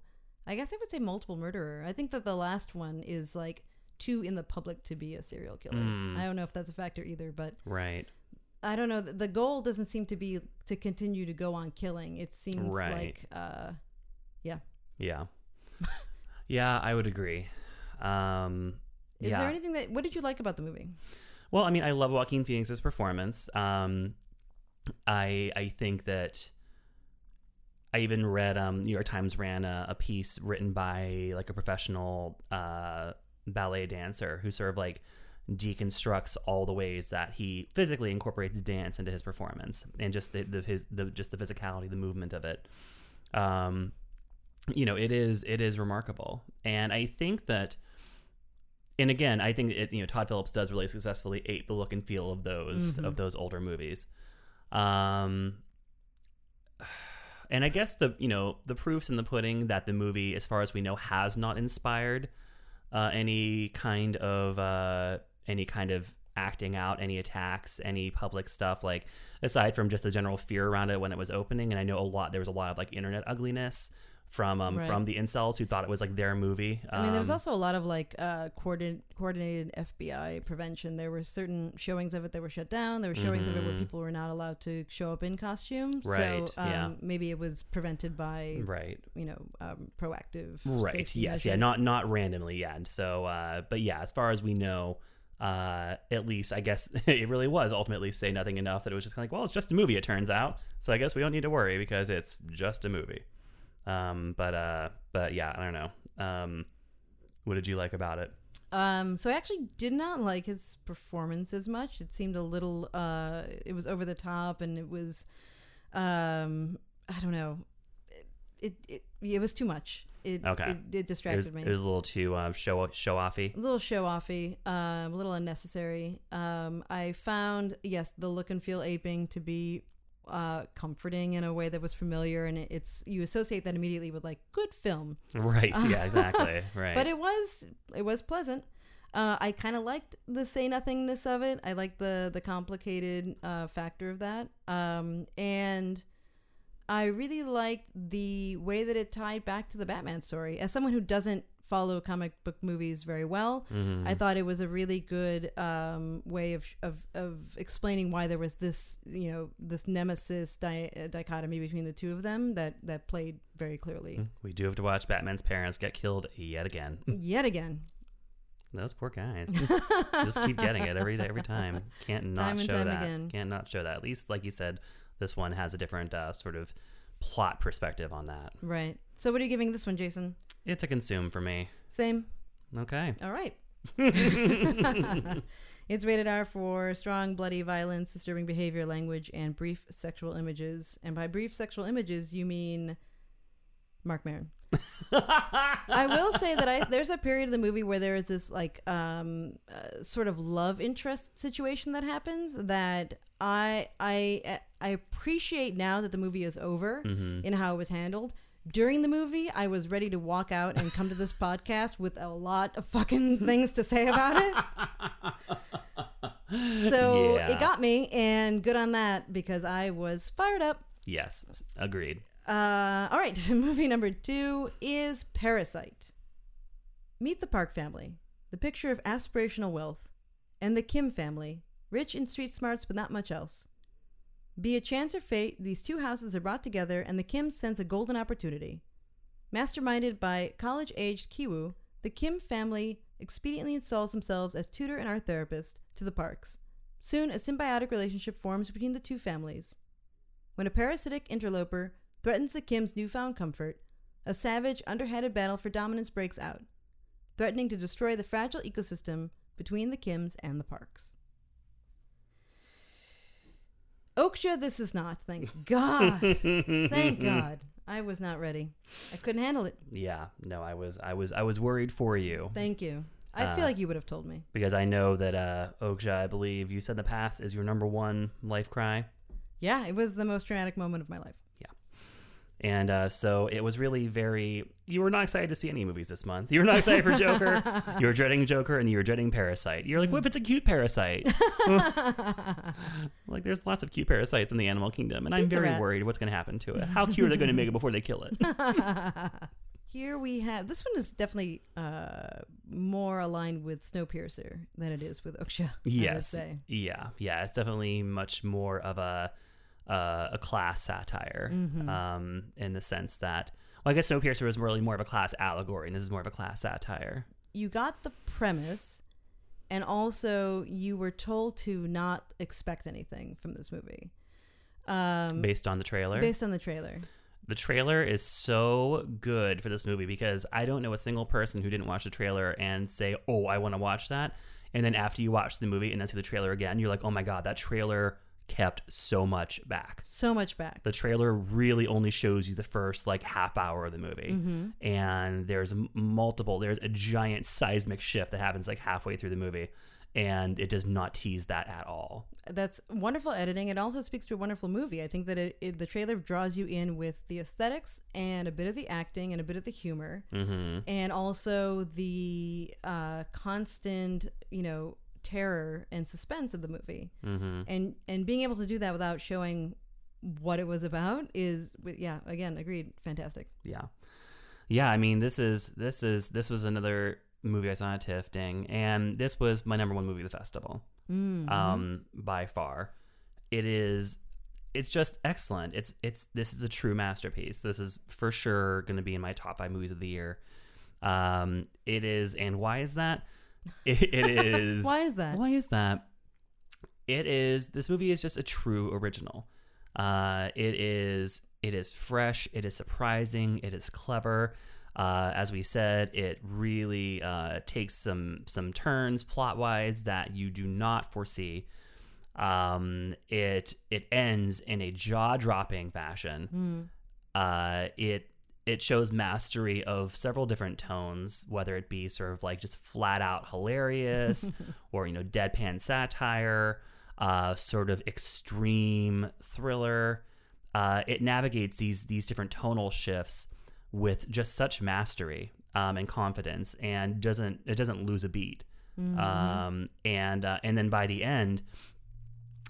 I guess I would say multiple murderer. I think that the last one is like too in the public to be a serial killer. Mm. I don't know if that's a factor either, but Right. I don't know. The goal doesn't seem to be to continue to go on killing. It seems Right. like, uh, yeah. Yeah. yeah, I would agree. Um, Is yeah. there anything that? What did you like about the movie? Well, I mean, I love Joaquin Phoenix's performance. Um, I I think that I even read um, New York Times ran a, a piece written by like a professional uh, ballet dancer who sort of like deconstructs all the ways that he physically incorporates dance into his performance and just the, the his the just the physicality, the movement of it. Um, you know, it is it is remarkable, and I think that and again, I think it, you know Todd Phillips does really successfully ape the look and feel of those Mhm. of those older movies. Um, and I guess the you know the proofs in the pudding that the movie, as far as we know, has not inspired uh, any kind of uh, any kind of acting out, any attacks, any public stuff. Like aside from just the general fear around it when it was opening, and I know a lot there was a lot of like internet ugliness from um, Right. from the incels who thought it was like their movie. I mean, there was Um, also a lot of like uh, coordinated, coordinated FBI prevention. There were certain showings of it that were shut down. There were showings of it where Mhm. people were not allowed to show up in costume. Right, So um, yeah. maybe it was prevented by right. you know um, proactive. right yes yeah not not randomly yeah and so uh but yeah as far as we know uh at least i guess it really was ultimately say nothing enough that it was just kind of like well it's just a movie it turns out so i guess we don't need to worry because it's just a movie um but uh but yeah i don't know um what did you like about it Um, so I actually did not like his performance as much. It seemed a little. Uh, it was over the top, and it was. Um, I don't know. It it, it, it was too much. It, Okay. It, it it distracted was, me. it was a little too uh, show show offy a little show offy, um, a little unnecessary. Um, I found yes, the look and feel aping to be uh, comforting in a way that was familiar, and it, it's you associate that immediately with like good film. right yeah exactly right But it was it was pleasant. Uh, I kind of liked the say nothingness of it. I liked the the complicated uh, factor of that. Um, and I really liked the way that it tied back to the Batman story. As someone who doesn't follow comic book movies very well, Mm-hmm. I thought it was a really good um, way of, of of explaining why there was this you know this nemesis di- uh, dichotomy between the two of them that that played very clearly We do have to watch Batman's parents get killed yet again. yet again. Those poor guys. Just keep getting it every day, every time. Can't not Time show that. again. Can't not show that. At least, like you said, this one has a different uh, sort of plot perspective on that. Right. So what are you giving this one, Jason? It's a consume for me. Same. Okay. All right. it's rated R for strong, bloody violence, disturbing behavior, language, and brief sexual images. And by brief sexual images, you mean Mark Maron. I will say that I there's a period of the movie where there is this like um uh, sort of love interest situation that happens that I I I appreciate now that the movie is over in how it was handled. During the movie, I was ready to walk out and come to this podcast with a lot of fucking things to say about it. So Yeah. it got me, and good on that because I was fired up. Yes. Agreed. Uh, all right, movie number two is Parasite. Meet the Park family, the picture of aspirational wealth, and the Kim family, rich in street smarts but not much else. Be it chance or fate, these two houses are brought together, and the Kims sense a golden opportunity. Masterminded by college aged Kiwoo, the Kim family expediently installs themselves as tutor and art therapist to the Parks. Soon, a symbiotic relationship forms between the two families. When a parasitic interloper threatens the Kim's newfound comfort, a savage, underhanded battle for dominance breaks out, threatening to destroy the fragile ecosystem between the Kims and the parks. Okja, this is not. Thank God. Thank God. I was not ready. I couldn't handle it. Yeah. No, I was, I was, I was worried for you Thank you. I feel Uh, like you would have told me. because I know that uh, I believe you said in the past, is your number one life cry. Yeah, it was the most traumatic moment of my life. And uh, so it was really very. You were not excited to see any movies this month. You were not excited for Joker. you were dreading Joker, and you were dreading Parasite. You're like, what if it's a cute parasite? like, there's lots of cute parasites in the animal kingdom, and I'm Pizza very worried what's going to happen to it. How cute are they going to make it before they kill it? Here we have this one is definitely uh, more aligned with Snowpiercer than it is with Okja. Yes. say. Yeah. Yeah. It's definitely much more of a uh, a class satire, Mm-hmm. um, in the sense that. Well, I guess Snowpiercer was really more of a class allegory, and this is more of a class satire. You got the premise, and also you were told to not expect anything from this movie. Um, Based on the trailer. based on the trailer. the trailer is so good for this movie because I don't know a single person who didn't watch the trailer and say, "Oh, I want to watch that." And then after you watch the movie and then see the trailer again, you're like, "Oh my god, that trailer kept so much back." So much back. The trailer really only shows you the first like half hour of the movie. Mm-hmm. And there's multiple there's a giant seismic shift that happens like halfway through the movie and it does not tease that at all. That's wonderful editing. It also speaks to a wonderful movie. I think that it, it, the trailer draws you in with the aesthetics and a bit of the acting and a bit of the humor, Mhm. and also the uh, constant, you know, terror and suspense of the movie. Mhm. And and being able to do that without showing what it was about is, yeah, again, agreed, fantastic. yeah yeah i mean this is this is this was another movie i saw at tiff ding and this was my number one movie of the festival Mm-hmm. um by far it is it's just excellent it's it's this is a true masterpiece this is for sure going to be in my top five movies of the year um it is and why is that it, it is Why is that? why is that? It is this movie is just a true original. Uh, it is it is fresh. It is surprising. It is clever. Uh, as we said, it really uh, takes some some turns plot wise that you do not foresee. Um, it it ends in a jaw dropping fashion. Uh, it it shows mastery of several different tones, whether it be sort of like just flat out hilarious, or you know deadpan satire, uh, sort of extreme thriller. Uh, it navigates these these different tonal shifts with just such mastery um, and confidence, and doesn't it doesn't lose a beat. Um, and uh, and then by the end,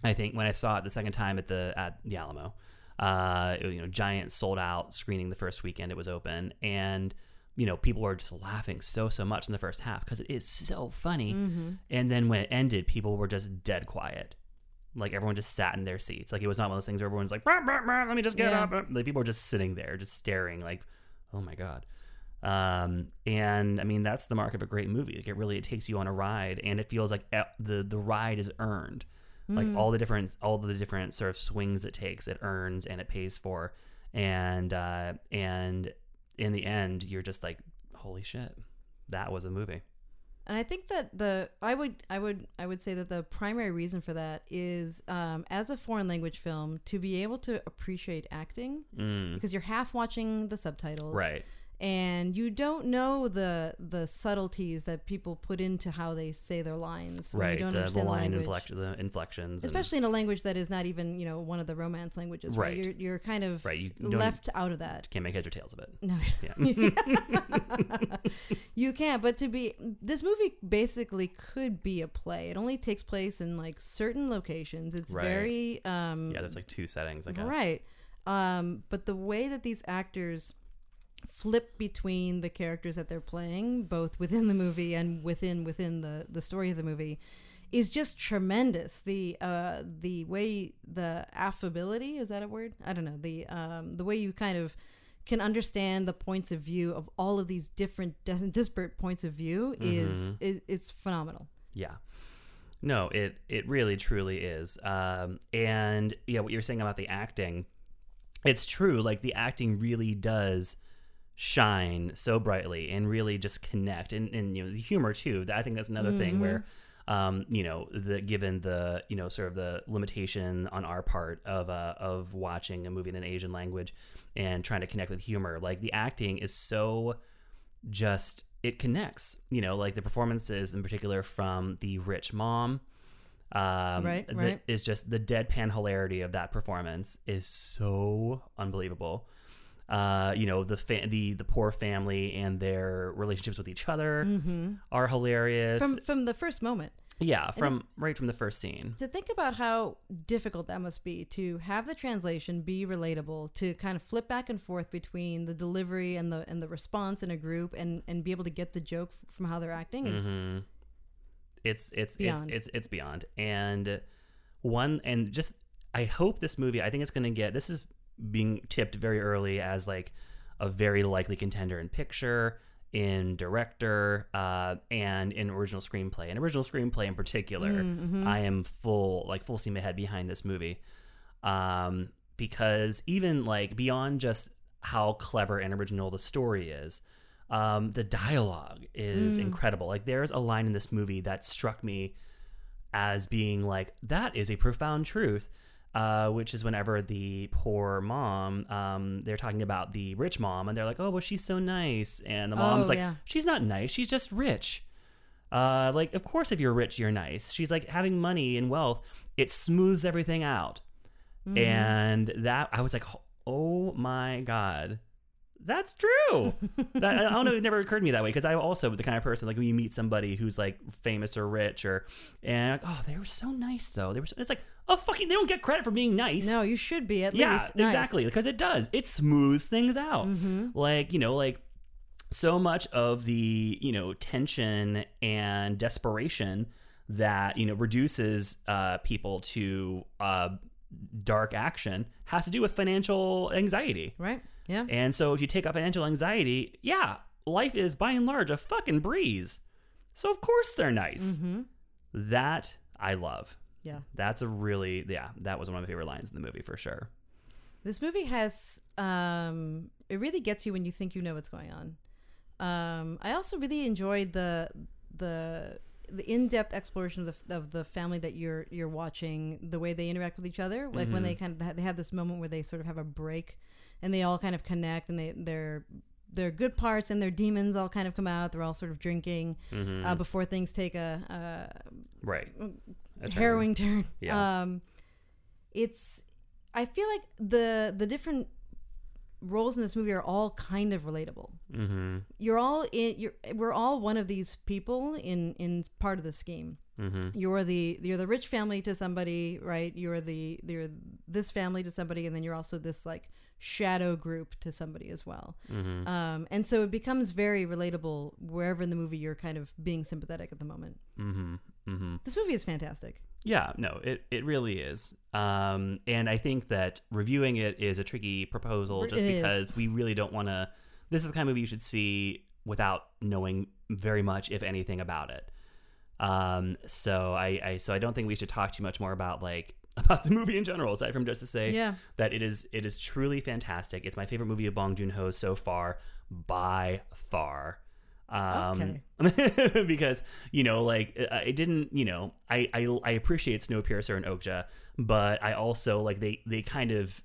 I think when I saw it the second time at the at the Alamo, Uh, you know, giant sold out screening the first weekend it was open, and you know, people were just laughing so so much in the first half because it is so funny. Mm-hmm. And then when it ended, people were just dead quiet. Like everyone just sat in their seats. Like it was not one of those things where everyone's like, "Brr, brr, brr, "Let me just get Yeah. up." Like people were just sitting there, just staring, like, "Oh my god." Um, and I mean that's the mark of a great movie. Like it really it takes you on a ride, and it feels like the the ride is earned. Like Mm. all the different all the different sort of swings it takes, it earns and it pays for. And uh, and in the end, you're just like, "Holy shit, that was a movie." And I think that the I would I would I would say that the primary reason for that is um, as a foreign language film to be able to appreciate acting Mm, because you're half watching the subtitles, right. And you don't know the the subtleties that people put into how they say their lines. right don't the, the line language. inflection the inflections and- especially in a language that is not even you know one of the romance languages. Right, Right. You're you're kind of right you left out of that. can't make heads or tails of it No, yeah you can't. But to be this movie basically could be a play. It only takes place in like certain locations. It's Right. very um yeah there's like two settings i guess right. Um, but the way that these actors flip between the characters that they're playing, both within the movie and within within the the story of the movie, is just tremendous. The uh the way the affability is that a word? I don't know. The um the way you kind of can understand the points of view of all of these different dis- disparate points of view is, is is phenomenal. Yeah. No, it it really truly is. Um, and yeah, what you're saying about the acting, it's true. Like the acting really does shine so brightly and really just connect, and and you know the humor too. I think that's another thing where. Um, you know, the given the you know sort of the limitation on our part of uh, of watching a movie in an Asian language and trying to connect with humor, like the acting is so just it connects you know like the performances in particular from the rich mom um Right, right. is just the deadpan hilarity of that performance is so unbelievable uh you know the fa- the the poor family and their relationships with each other are hilarious From from the first moment. yeah from right from the first scene to think about how difficult that must be to have the translation be relatable to kind of flip back and forth between the delivery and the and the response in a group and and be able to get the joke from how they're acting is Mhm. It's it's Beyond. it's it's it's beyond. And one and just I hope this movie. I think it's going to get. This is being tipped very early as like a very likely contender in picture, in director, uh, and in original screenplay. And original screenplay in particular, Mm-hmm. I am full like full steam ahead behind this movie, um, because even like beyond just how clever and original the story is. Um, the dialogue is incredible. Like, there's a line in this movie that struck me as being like, that is a profound truth. Uh, which is whenever the poor mom, um, they're talking about the rich mom, and they're like, "Oh, well, she's so nice," and the mom's Oh, like, yeah. "She's not nice. She's just rich." Uh, like, of course, if you're rich, you're nice. She's like having money and wealth; it smooths everything out. Mm-hmm. And that I was like, "Oh my god, that's true." that, I don't know. It never occurred to me that way because I'm also the kind of person like when you meet somebody who's like famous or rich or and like, oh, they were so nice though. They were. So, it's like, oh, fucking, they don't get credit for being nice. no you should be at yeah, least nice. Mm-hmm. exactly. Because it does. It smooths things out. Like you know, like so much of the you know tension and desperation that you know reduces uh, people to uh, dark action has to do with financial anxiety. right yeah And so if you take out financial anxiety, yeah, life is by and large a fucking breeze. So of course they're nice. mm-hmm. That I love. yeah That's a really yeah, that was one of my favorite lines in the movie for sure. This movie has um it really gets you when you think you know what's going on. Um I also really enjoyed the the the in-depth exploration of the of the family that you're you're watching, the way they interact with each other. Like when they kind of they have this moment where they sort of have a break and they all kind of connect and they their their good parts and their demons all kind of come out. They're all sort of drinking uh, before things take a, Right. a A turn. harrowing turn. Yeah. Um, it's I feel like the the different roles in this movie are all kind of relatable. Mm-hmm. You're all in. You're we're all one of these people in in part of the scheme. Mm-hmm. You're the you're the rich family to somebody, right? You're the you're this family to somebody, and then you're also this like shadow group to somebody as well. Mm-hmm. Um, and so it becomes very relatable wherever in the movie you're kind of being sympathetic at the moment. Mm-hmm. Mm-hmm. This movie is fantastic. Yeah, no, it, it really is. Um, and I think that reviewing it is a tricky proposal just It is. because we really don't want to. This is the kind of movie you should see without knowing very much, if anything, about it. Um, so I, I so I don't think we should talk too much more about like about the movie in general, aside from just to say Yeah. that it is it is truly fantastic. It's my favorite movie of Bong Joon Ho so far by far. Um, because you know, like it, it didn't, you know, I, I I appreciate Snowpiercer and Okja, but I also like they they kind of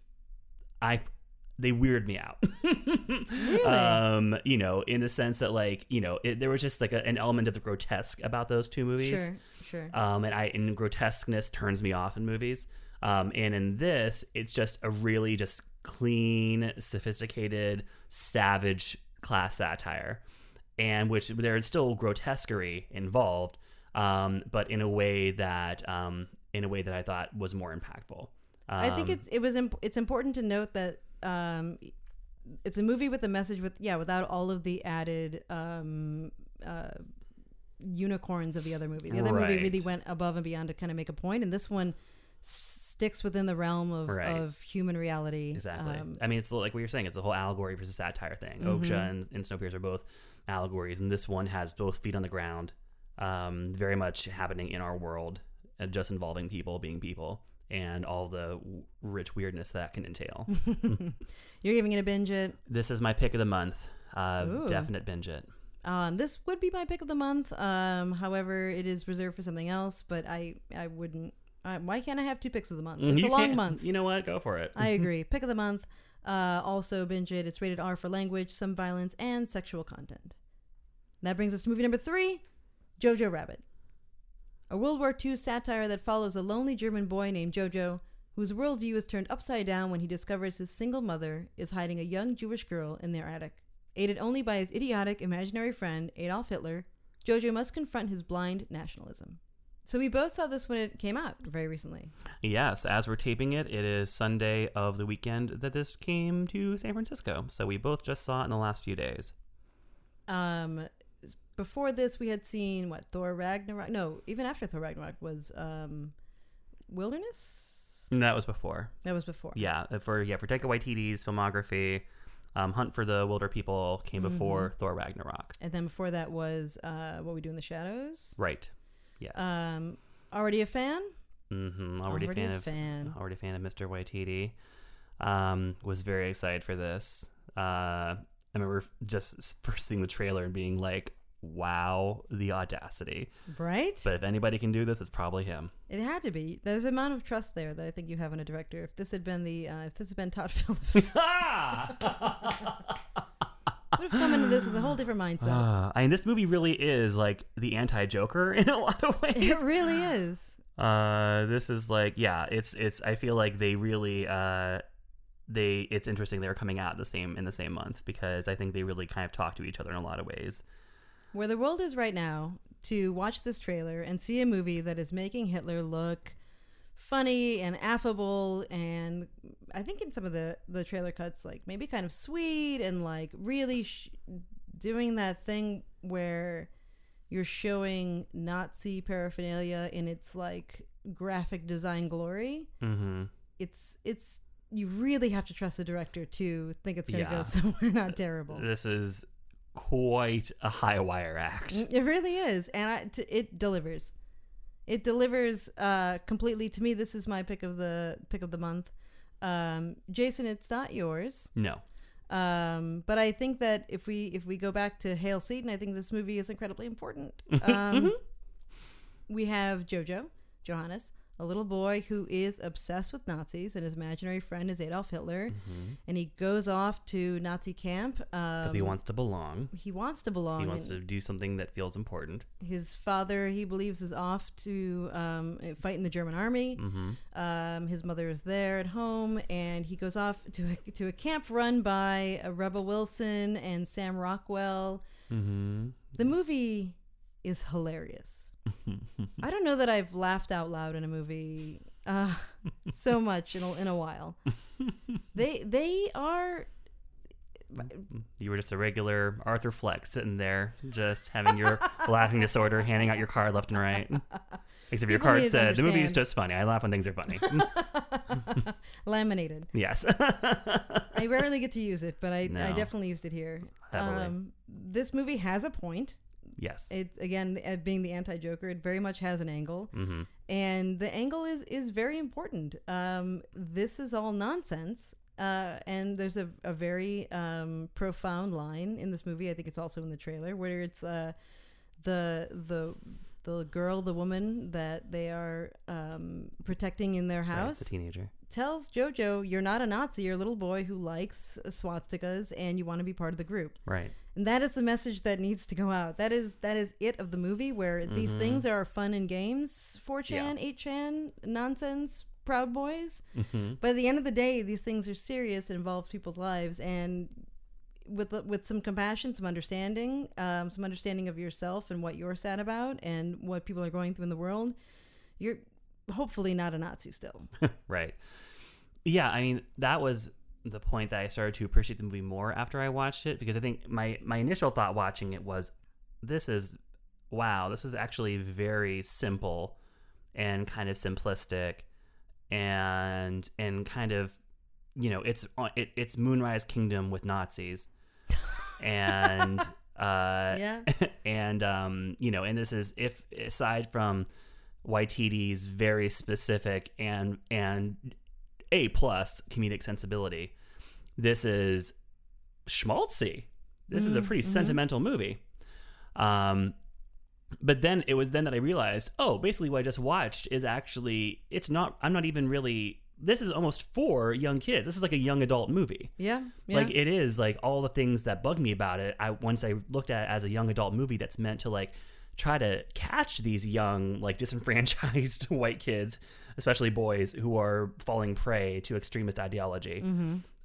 I they weird me out. Really? Um, you know, in the sense that like you know, it, there was just like a, an element of the grotesque about those two movies Sure, sure. um, and I and grotesqueness turns me off in movies. Um, and in this, it's just a really just clean, sophisticated, savage class satire, and which there's still grotesquerie involved, um, but in a way that um, in a way that I thought was more impactful. I think Um, it's it was imp- it's important to note that um, it's a movie with a message with yeah without all of the added um, uh, unicorns of the other movie. The other movie really went above and beyond to kind of make a point, and this one sticks within the realm of, Right. of human reality. Exactly. Um, I mean, it's like what you're saying. It's the whole allegory versus satire thing. Okja and, and Snowpiercer are both allegories, and this one has both feet on the ground, um, very much happening in our world, uh, just involving people being people, and all the w- rich weirdness that can entail. you're giving it a binge it. this is my pick of the month. Uh, Ooh. definite binge it. Um, this would be my pick of the month. Um, however, it is reserved for something else, but I I wouldn't. Uh, why can't I have two picks of the month? It's You a long can't- month. You know what? Go for it. I agree. Pick of the month. Uh, also, binge it. It's rated R for language, some violence, and sexual content. That brings us to movie number three Jojo Rabbit. A World War II satire that follows a lonely German boy named Jojo, whose worldview is turned upside down when he discovers his single mother is hiding a young Jewish girl in their attic. Aided only by his idiotic imaginary friend, Adolf Hitler, Jojo must confront his blind nationalism. So we both saw this when it came out very recently. Yes, as we're taping it, it is Sunday of the weekend that this came to San Francisco. So we both just saw it in the last few days. Um, before this, we had seen what Thor Ragnarok. No, even after Thor Ragnarok was um, Wilderness. And that was before. That was before. Yeah, uh, for yeah for Taika Waititi's filmography, um, Hunt for the Wilderpeople came before Thor Ragnarok. And then before that was uh, What We Do in the Shadows. Right. Yes. Um, already a fan. mm-hmm. Already, already a fan a of fan. already a fan of Mr. Waititi. Um, was very excited for this. Uh, I remember just first seeing the trailer and being like, "Wow, the audacity!" Right. But if anybody can do this, it's probably him. it had to be. There's an amount of trust there that I think you have in a director. If this had been the, uh, if this had been Todd Phillips, would have come into this with a whole different mindset. Uh, I mean, this movie really is like the anti-Joker in a lot of ways. it really is. Uh, this is like, yeah, it's it's. I feel like they really uh, they. It's interesting they're coming out the same in the same month because I think they really kind of talk to each other in a lot of ways. Where the world is right now to watch this trailer and see a movie that is making Hitler look funny and affable and I think in some of the the trailer cuts like maybe kind of sweet and like really sh- doing that thing where you're showing Nazi paraphernalia in its like graphic design glory. Mm-hmm. It's it's you really have to trust the director to think it's going to Yeah. go somewhere not terrible. This is quite a high wire act. It really is, and I, t- it delivers. It delivers uh, completely. To me, this is my pick of the pick of the month. Um, Jason, it's not yours, No. um, but I think that if we if we go back to Hail Satan, I think this movie is incredibly important. Um, we have Jojo, Johannes, a little boy who is obsessed with Nazis, and his imaginary friend is Adolf Hitler, and he goes off to Nazi camp Because because he wants to belong. he wants to belong. He wants to do something that feels important. his father, he believes, is off to um, fight in the German army. Mm-hmm. Um, his mother is there at home, and he goes off to a, to a camp run by uh, Rebel Wilson and Sam Rockwell. Mm-hmm. The movie is hilarious. I don't know that I've laughed out loud in a movie uh, so much in a, in a while. They they are You were just a regular Arthur Fleck sitting there, just having your laughing disorder, handing out your card left and right. Except your People need card said, the movie is just funny. I laugh when things are funny. laminated. yes. I rarely get to use it, but I, I definitely used it here. Um, this movie has a point. Yes. It again, uh, being the anti-Joker, it very much has an angle, hmm and the angle is is very important. Um, this is all nonsense, uh, and there's a, a very um, profound line in this movie. I think it's also in the trailer where it's uh, the the the girl, the woman that they are um, protecting in their Right, house the teenager. tells Jojo, "You're not a Nazi. You're a little boy who likes swastikas, and you want to be part of the group." Right. And that is the message that needs to go out. That is that is it of the movie, where these things are fun and games, 4chan, 8chan, nonsense, Proud Boys. hmm But at the end of the day, these things are serious and involve people's lives, and with with some compassion, some understanding, um, some understanding of yourself and what you're sad about, and what people are going through in the world, you're hopefully not a Nazi still. Right. Yeah, I mean, that was the point that I started to appreciate the movie more after I watched it because I think my my initial thought watching it was this is wow, this is actually very simple and kind of simplistic and and kind of you know, it's it, it's Moonrise Kingdom with Nazis. and uh yeah. and um, you know, and this is if aside from Waititi's very specific and and a plus comedic sensibility, this is schmaltzy. This is a pretty mhm. sentimental movie. Um, but then it was then that I realized, oh, basically what I just watched is actually it's not. I'm not even really. This is almost for young kids. This is like a young adult movie. Yeah. yeah. Like it is like all the things that bug me about it. I once I looked at it as a young adult movie that's meant to like try to catch these young like disenfranchised white kids, especially boys who are falling prey to extremist ideology.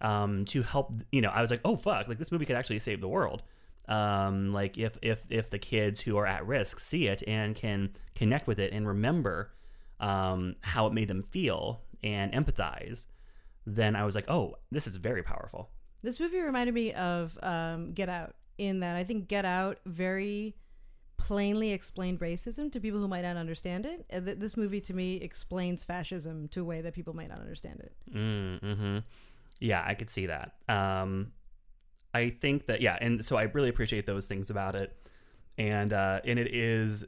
Um, to help, you know, I was like, oh fuck, like this movie could actually save the world. Um, like if if if the kids who are at risk see it and can connect with it and remember um, how it made them feel and empathize, then I was like, oh, this is very powerful. This movie reminded me of um, Get Out in that I think Get Out very plainly explained racism to people who might not understand it. Uh, This movie to me explains fascism to a way that people might not understand it. Mm, hmm Yeah, I could see that. Um, I think that yeah, and so I really appreciate those things about it, and uh, and it is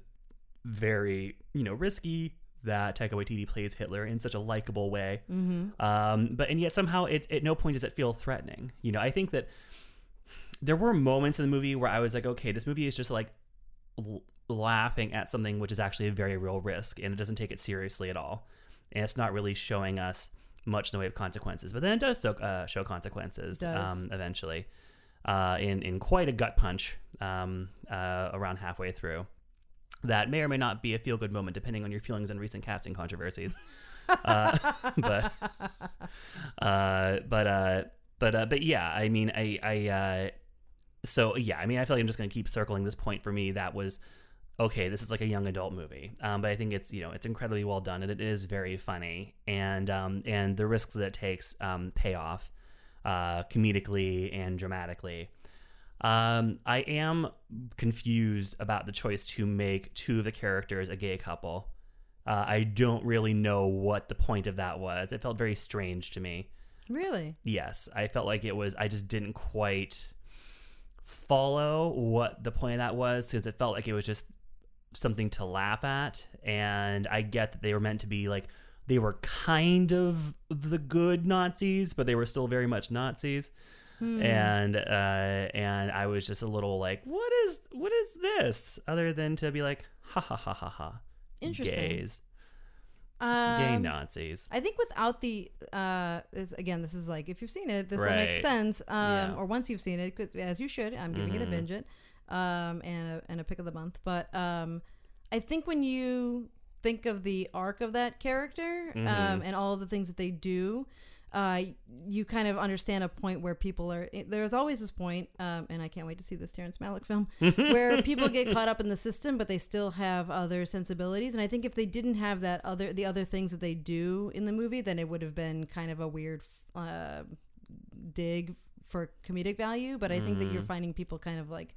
very you know risky that Taika Waititi plays Hitler in such a likable way. Mm-hmm. Um, but and yet somehow it at no point does it feel threatening. You know, I think that there were moments in the movie where I was like, okay, this movie is just like l- laughing at something which is actually a very real risk, and it doesn't take it seriously at all, and it's not really showing us much in the way of consequences. But then it does so, uh, show consequences Does. um, eventually, uh, in in quite a gut punch um, uh, around halfway through. That may or may not be a feel good moment, depending on your feelings and recent casting controversies. uh, but uh, but uh, but uh, but yeah, I mean, I I uh, so yeah, I mean, I feel like I'm just gonna keep circling this point for me. That was okay. This is like a young adult movie, um, but I think it's you know it's incredibly well done and it is very funny and um, and the risks that it takes um, pay off uh, comedically and dramatically. Um, I am confused about the choice to make two of the characters a gay couple. Uh, I don't really know what the point of that was. It felt very strange to me. Really? Yes, I felt like it was. I just didn't quite follow what the point of that was because it felt like it was just something to laugh at. And I get that they were meant to be like they were kind of the good Nazis, but they were still very much Nazis. Hmm. And uh, and I was just a little like, what is what is this? Other than to be like, ha ha ha ha ha, Interesting. gays, Um, gay Nazis. I think without the uh, is, again, this is like if you've seen it, this will make sense. Um, Yeah. or once you've seen it, 'cause- as you should. I'm giving it a Mhm. binge it, um, and a, and a pick of the month. But um, I think when you think of the arc of that character um, Mhm. and all of the things that they do, uh, you kind of understand a point where people are. There's always this point, um, and I can't wait to see this Terrence Malick film, where people get caught up in the system, but they still have other sensibilities. And I think if they didn't have that other, the other things that they do in the movie, then it would have been kind of a weird uh, dig for comedic value. But I think that you're finding people kind of like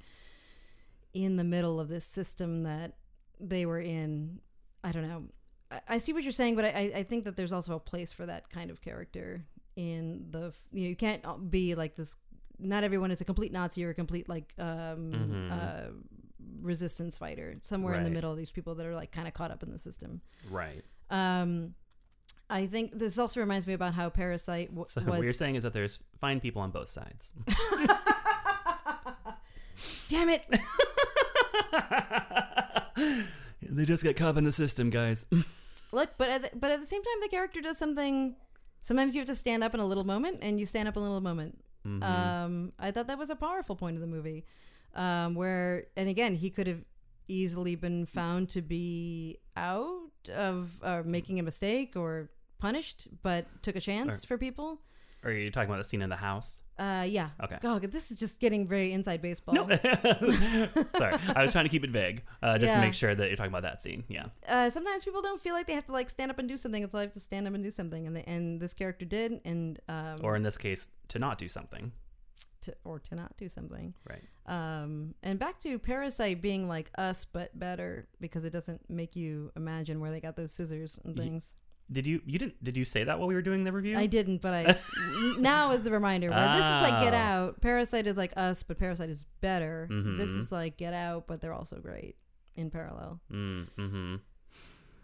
in the middle of this system that they were in. I don't know. I, I see what you're saying, but I, I think that there's also a place for that kind of character in the. You know, you can't be like this. Not everyone is a complete Nazi or a complete like um, Mhm. uh, resistance fighter. Somewhere in the middle, these people that are like kind of caught up in the system. Right. Um, I think this also reminds me about how Parasite w- So was. what you're saying is that there's fine people on both sides. Damn it! they just get caught up in the system, guys. Look, but at the, but at the same time, the character does something. Sometimes you have to stand up in a little moment, and you stand up in a little moment. Mhm. Um, I thought that was a powerful point of the movie, um, where and again he could have easily been found to be out of uh, making a mistake or punished, but took a chance Or- for people. Or are you talking about the scene in the house? Uh, yeah. Okay. Oh, this is just getting very inside baseball. No. Sorry. I was trying to keep it vague, uh, just to Yeah. make sure that you're talking about that scene. Yeah. uh, sometimes people don't feel like they have to like stand up and do something. It's like to stand up and do something, and the, and this character did, and um, Or in this case, to not do something. to, or to not do something. Right. Um, and back to Parasite being like us but better because it doesn't make you imagine where they got those scissors and things. Did you you didn't did you say that while we were doing the review? I didn't, but I now is the reminder. Where this is like Get Oh. Out. Parasite is like us, but Parasite is better. This Mhm. is like Get Out, but they're also great in parallel. Mm, mm-hmm.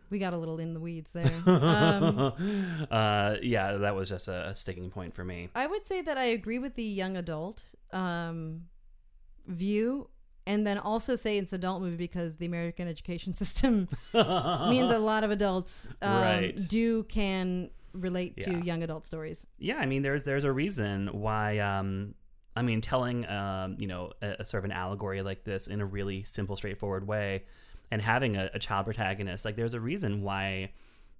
We got a little in the weeds there. um, uh, yeah, that was just a, a sticking point for me. I would say that I agree with the young adult um, view, and then also say it's an adult movie because the American education system means a lot of adults um, Right. do can relate to young adult stories. yeah, I mean, there's there's a reason why. Um, I mean, telling um, you know a, a sort of an allegory like this in a really simple, straightforward way, and having a, a child protagonist, like there's a reason why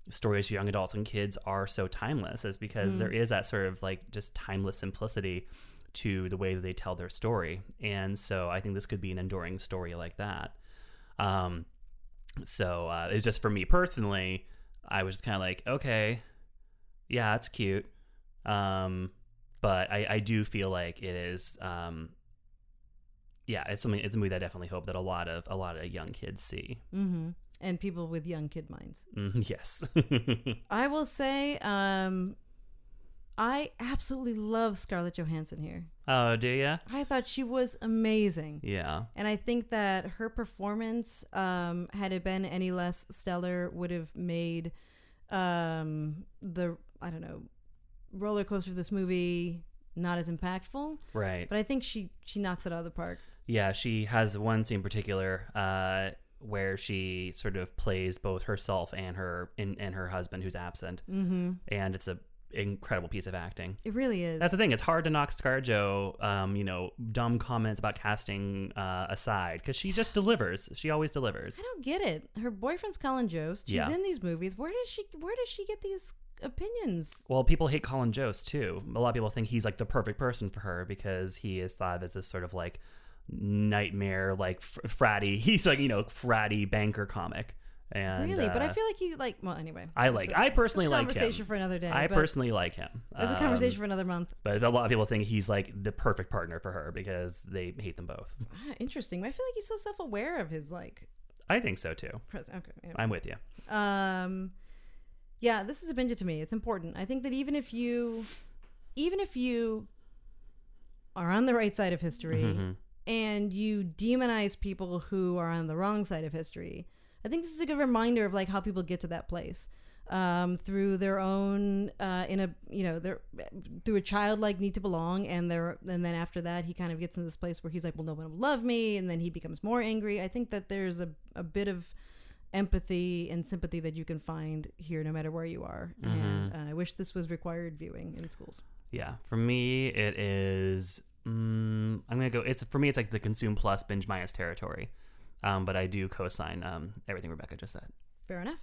stories for young adults and kids are so timeless, is because Mm. there is that sort of like just timeless simplicity to the way that they tell their story, and so I think this could be an enduring story like that. Um, so uh, it's just for me personally, I was kind of like, okay, yeah, it's cute. Um, but I, I do feel like it is, um, yeah, it's something. It's a movie that I definitely hope that a lot of a lot of young kids see. Mm-hmm. And people with young kid minds. Mm, yes. I will say, um, I absolutely love Scarlett Johansson here. oh, do ya? I thought she was amazing. Yeah. And I think that her performance, um, had it been any less stellar, would have made um, the I don't know roller coaster of this movie not as impactful. Right. But I think she she knocks it out of the park. Yeah, she has one scene in particular uh, where she sort of plays both herself and her and, and her husband who's absent, Mm-hmm. and it's a incredible piece of acting. It really is. That's the thing. It's hard to knock ScarJo, um, you know, dumb comments about casting uh, aside because she just delivers. She always delivers. I don't get it. Her boyfriend's Colin Jost. She's Yeah. in these movies. Where does she Where does she get these opinions? Well, people hate Colin Jost too. A lot of people think he's like the perfect person for her because he is thought of as this sort of like nightmare, like fr- fratty. He's like you know fratty banker comic. And really, but I uh, feel like he like. Well, anyway, I like. a I personally like him. conversation him. for another day. I personally like him. That's a Um, conversation for another month. But a lot of people think he's like the perfect partner for her because they hate them both. Ah, interesting. I feel like he's so self aware of his like. I think so too. Okay. anyway. I'm with you. Um, yeah, this is a binge to me. It's important. I think that even if you, even if you are on the right side of history Mhm. and you demonize people who are on the wrong side of history, I think this is a good reminder of like how people get to that place. Um, through their own, uh, in a you know, their through a childlike need to belong, and there, and then after that, he kind of gets into this place where he's like, well, no one will love me, and then he becomes more angry. I think that there's a a bit of empathy and sympathy that you can find here no matter where you are and uh, i wish this was required viewing in schools Yeah, for me it is. Mm, I'm gonna go. It's for me. It's like the consume plus binge minus territory. Um, but I do co-sign um, everything Rebecca just said. fair enough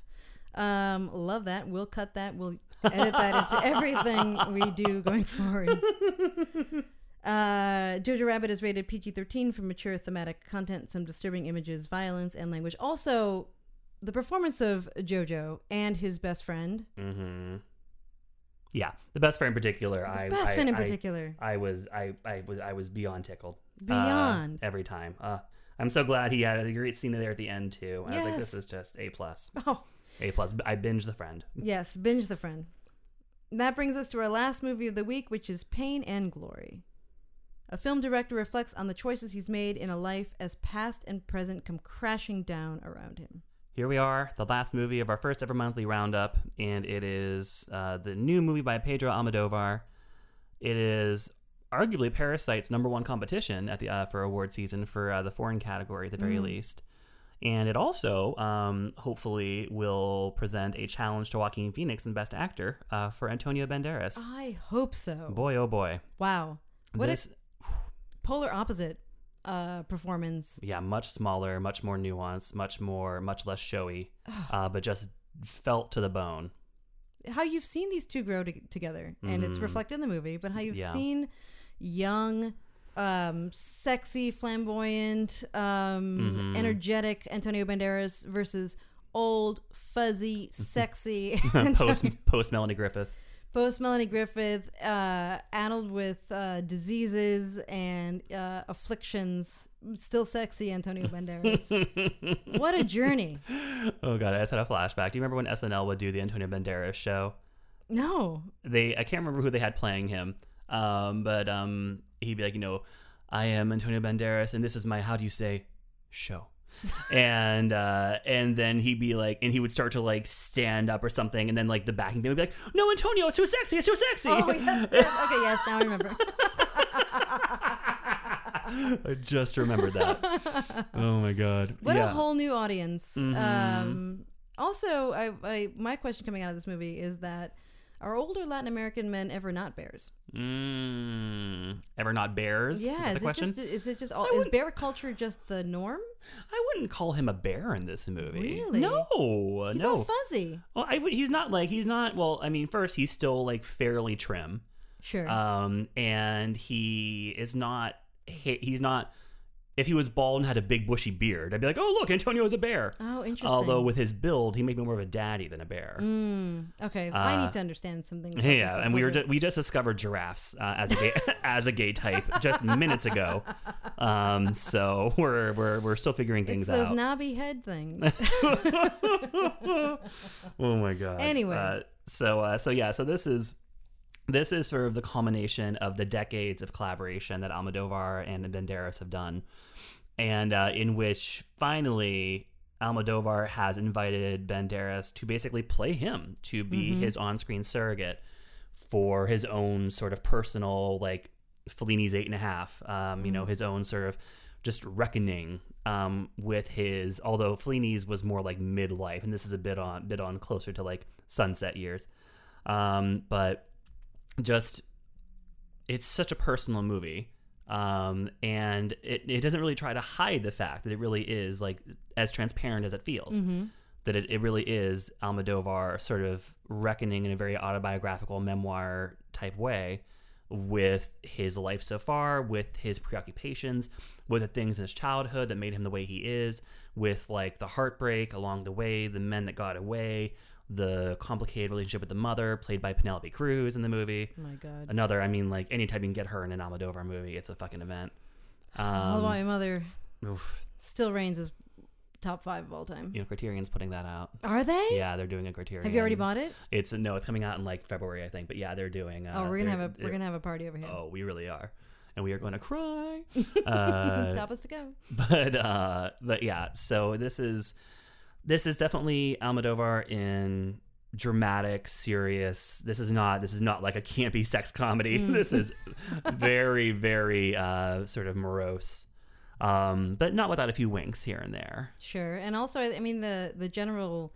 Um, love that. We'll cut that. We'll edit that into everything we do going forward. Uh, Jojo Rabbit is rated PG 13 for mature thematic content, some disturbing images, violence, and language. Also, the performance of Jojo and his best friend, Mm-hmm. Yeah, the best friend in particular. I best I, friend in I- particular, I was I, I was I was beyond tickled. uh, Beyond. every time. Uh, I'm so glad he had a great scene there at the end too. I was like, Yes. this is just a plus, oh, a plus. I binged the friend. yes, binge the friend. That brings us to our last movie of the week, which is Pain and Glory. A film director reflects on the choices he's made in a life as past and present come crashing down around him. Here we are, the last movie of our first ever monthly roundup, and it is uh, the new movie by Pedro Almodovar. It is arguably Parasite's number one competition at the uh, for award season for uh, the foreign category at the very least. And it also, um, hopefully, will present a challenge to Joaquin Phoenix and Best Actor uh, for Antonio Banderas. I hope so. Boy, oh boy. Wow. What this, a polar opposite uh, performance. yeah, much smaller, much more nuanced, much more, much less showy, uh, but just felt to the bone. How you've seen these two grow to- together, and it's Mhm. reflected in the movie, but how you've Yeah. seen young, um, sexy, flamboyant, um, Mhm. energetic Antonio Banderas versus old, fuzzy, sexy post post Melanie Griffith. post Melanie Griffith, uh, addled with uh, diseases and uh, afflictions, still sexy Antonio Banderas. what a journey! Oh god, I just had a flashback. Do you remember when SNL would do the Antonio Banderas show? No, They I can't remember who they had playing him, um, but um, he'd be like, you know, I am Antonio Banderas, and this is my how do you say show. and uh and then he'd be like and he would start to like stand up or something and then like the backing band would be like no antonio it's too sexy it's too sexy oh yes, yes, okay, yes, now I remember. i just remembered that oh my god What yeah. a whole new audience. Mhm. Um, also, I, I my question coming out of this movie is that are older Latin American men ever not bears? mm, ever not bears Yeah, is that is, the question it just is it just all, is bear culture just the norm? I wouldn't call him a bear in this movie. Really? No, He's no. all fuzzy. well, I, he's not like he's not. Well, I mean, first he's still like fairly trim, Sure. um, and he is not. he- He's not. If he was bald and had a big bushy beard, I'd be like, oh look, Antonio is a bear. oh, interesting. Although with his build, he may be more of a daddy than a bear. Mm, okay, I Uh, need to understand something. Yeah, and we were ju- we just discovered giraffes uh, as a gay, as a gay type just minutes ago. Um, so we're we're we're still figuring things it's those out. knobby head things. oh my god. Anyway. uh, so uh, so yeah, so this is this is sort of the culmination of the decades of collaboration that Almodovar and Banderas have done, and uh, in which finally Almodovar has invited Banderas to basically play him to be Mhm. his on-screen surrogate for his own sort of personal like Fellini's eight and a half, um, you know, his own sort of just reckoning um, with his. Although Fellini's was more like midlife, and this is a bit on bit on closer to like sunset years, um, but just it's such a personal movie. Um, and it, it doesn't really try to hide the fact that it really is like as transparent as it feels hmm that it, it really is Almodovar sort of reckoning in a very autobiographical memoir type way with his life so far, with his preoccupations, with the things in his childhood that made him the way he is, with like the heartbreak along the way, the men that got away, the complicated relationship with the mother, played by Penelope Cruz in the movie. Oh my god. Another, I mean, like anytime you can get her in an Almodovar movie, it's a fucking event. All Um, about my mother oof. still reigns as top five of all time. you know, Criterion's putting that out. Are they? Yeah, they're doing a Criterion. Have you already bought it? It's no, it's coming out in like February, I think. But yeah, they're doing. Uh, oh, we're gonna have a we're gonna have a party over here. Oh, we really are, and we are going to cry. uh, Stop us to go. but uh, but yeah, so this is this is definitely Almodovar in dramatic, serious. This is not this is not like a campy sex comedy. Mm. this is very very uh, sort of morose, um, but not without a few winks here and there. Sure, and also I mean the the general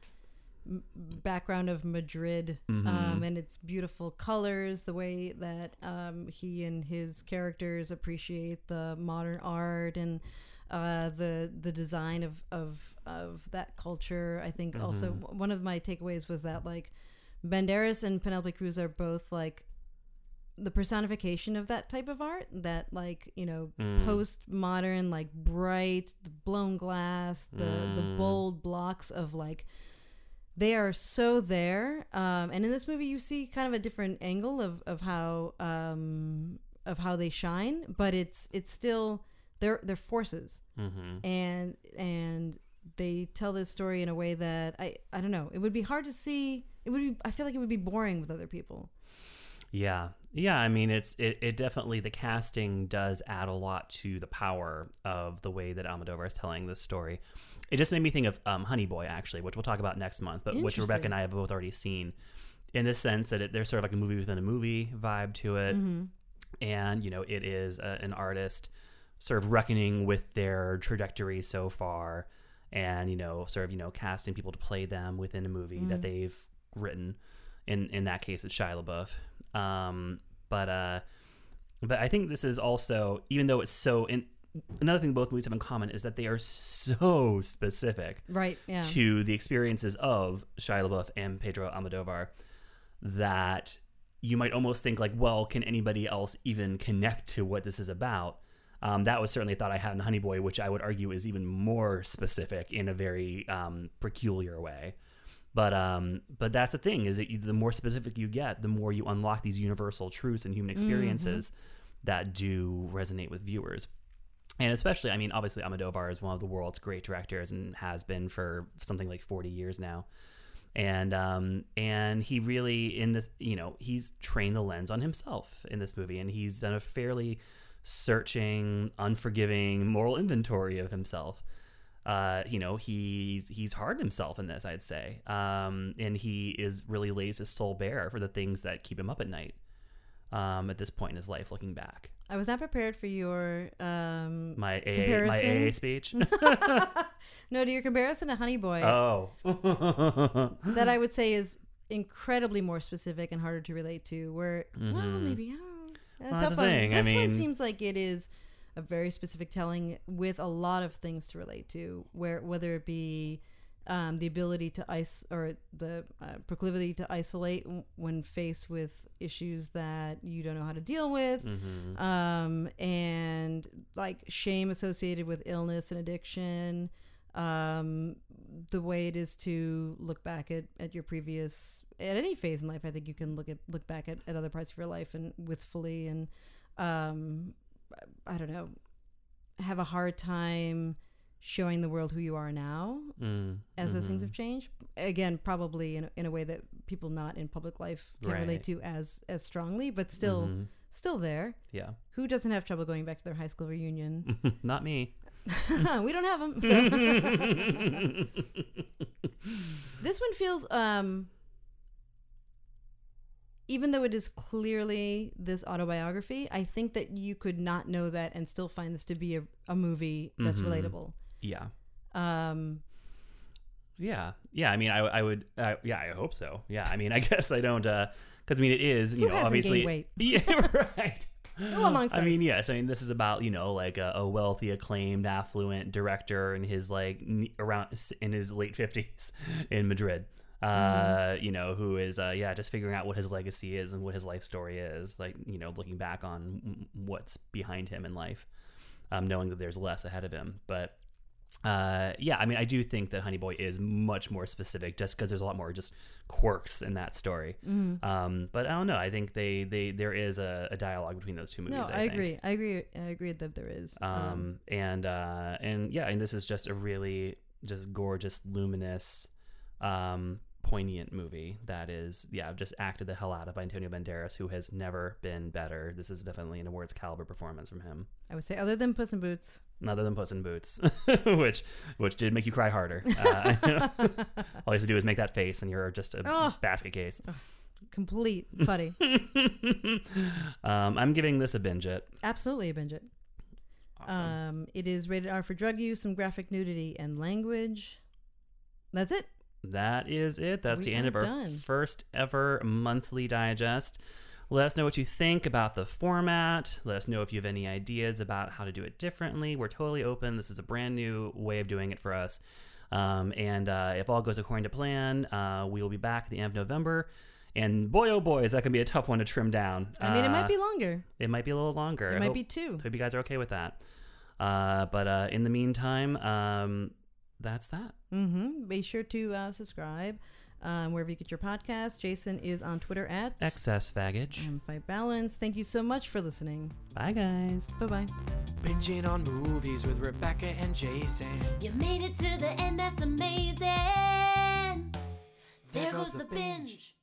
background of Madrid Mhm. um, and its beautiful colors, the way that um, he and his characters appreciate the modern art, and uh, the the design of of of that culture. I think also Mm-hmm. w- one of my takeaways was that like Banderas and Penelope Cruz are both like the personification of that type of art that like you know Mm. postmodern like bright the blown glass the the Mm. bold blocks of like they are so there um, and in this movie you see kind of a different angle of, of how um, of how they shine but it's it's still they're they're forces Mm-hmm. and and they tell this story in a way that I I don't know it would be hard to see it would be I feel like it would be boring with other people Yeah. Yeah, I mean it's it, it definitely the casting does add a lot to the power of the way that Almodovar is telling this story. It just made me think of um, Honey Boy actually, which we'll talk about next month, but which Rebecca and I have both already seen. In this sense that it, there's sort of like a movie within a movie vibe to it, Mm-hmm. and you know it is a, an artist sort of reckoning with their trajectory so far, and you know sort of you know casting people to play them within a movie that they've written. In in that case, it's Shia LaBeouf. Um, but uh, but I think this is also even though it's so. In, another thing both movies have in common is that they are so specific right yeah to the experiences of Shia LaBeouf and Pedro Almodovar that you might almost think like, well, can anybody else even connect to what this is about? Um, that was certainly a thought I had in Honey Boy, which I would argue is even more specific in a very um, peculiar way. But um, but that's the thing is that you, the more specific you get, the more you unlock these universal truths and human experiences that do resonate with viewers. And especially, I mean, obviously, Almodovar is one of the world's great directors and has been for something like 40 years now. And um, and he really in this, you know, he's trained the lens on himself in this movie, and he's done a fairly searching, unforgiving moral inventory of himself. Uh, you know, he's he's hard himself in this, I'd say, um, and he is really lays his soul bare for the things that keep him up at night. Um, at this point in his life, looking back, I was not prepared for your um my AA, my Comparison? AA speech. no to your comparison to Honey Boy oh, that I would say is incredibly more specific and harder to relate to. Where well Mhm. maybe oh, a Well, tough one. thing, I This mean- one seems like it is a very specific telling with a lot of things to relate to. Where whether it be um, the ability to ice or the uh, proclivity to isolate w- when faced with issues that you don't know how to deal with Mhm. um, and like shame associated with illness and addiction. Um, the way it is to look back at, at your previous at any phase in life, I think you can look at look back at, at other parts of your life and wistfully and um, I don't know, have a hard time showing the world who you are now Mm, as those things mhm. have changed. Again, probably in a, in a way that people not in public life can Right. relate to as as strongly, but still Mhm. still there. yeah, Who doesn't have trouble going back to their high school reunion? not me. we don't have them. So. this one feels, um, even though it is clearly this autobiography, I think that you could not know that and still find this to be a, a movie that's Mhm. relatable. yeah, Um, yeah, yeah. I mean, I, I would, uh, yeah, I hope so. Yeah, I mean, I guess I don't, because I mean, it is, you Who know, obviously, yeah, right. Who amongst I mean, yes. I mean, this is about you know like a, a wealthy, acclaimed, affluent director in his like n- around in his late fifties in Madrid. Uh, Mm-hmm. you know, who is uh, yeah, just figuring out what his legacy is and what his life story is. Like you know, looking back on what's behind him in life, um, knowing that there's less ahead of him. But uh, yeah, I mean, I do think that Honey Boy is much more specific, just because there's a lot more just quirks in that story. Mm-hmm. Um, but I don't know. I think they they there is a, a dialogue between those two movies. no, I, I, agree. I agree. I agree that there is. Um, and uh, and yeah, and this is just a really just gorgeous, luminous, um, poignant movie that is yeah just acted the hell out of by Antonio Banderas, who has never been better. This is definitely an awards caliber performance from him. I would say, other than Puss in Boots, Other than Puss in Boots, which which did make you cry harder. Uh, all you have to do is make that face, and you're just a Oh. basket case. complete buddy. um, I'm giving this a binge it. Absolutely a binge it. Awesome. Um, it is rated R for drug use, some graphic nudity, and language. That's it. That is it. That's We the end of our done. first ever monthly digest. Let us know what you think about the format. Let us know if you have any ideas about how to do it differently. We're totally open. This is a brand new way of doing it for us. Um, and uh, if all goes according to plan, uh, we will be back at the end of November. And boy, oh boy, is that going to be a tough one to trim down. I mean, it Uh, might be longer. It might be a little longer. It I might hope- be two. Hope you guys are okay with that. Uh, but uh, in the meantime, um, that's that. Mm-hmm. Be sure to uh, subscribe um, wherever you get your podcast. Jason is on Twitter at Excess baggage. um, Fight Balance. Thank you so much for listening. Bye, guys. Bye bye. Binging on movies with Rebecca and Jason. You made it to the end, that's amazing. There goes the binge.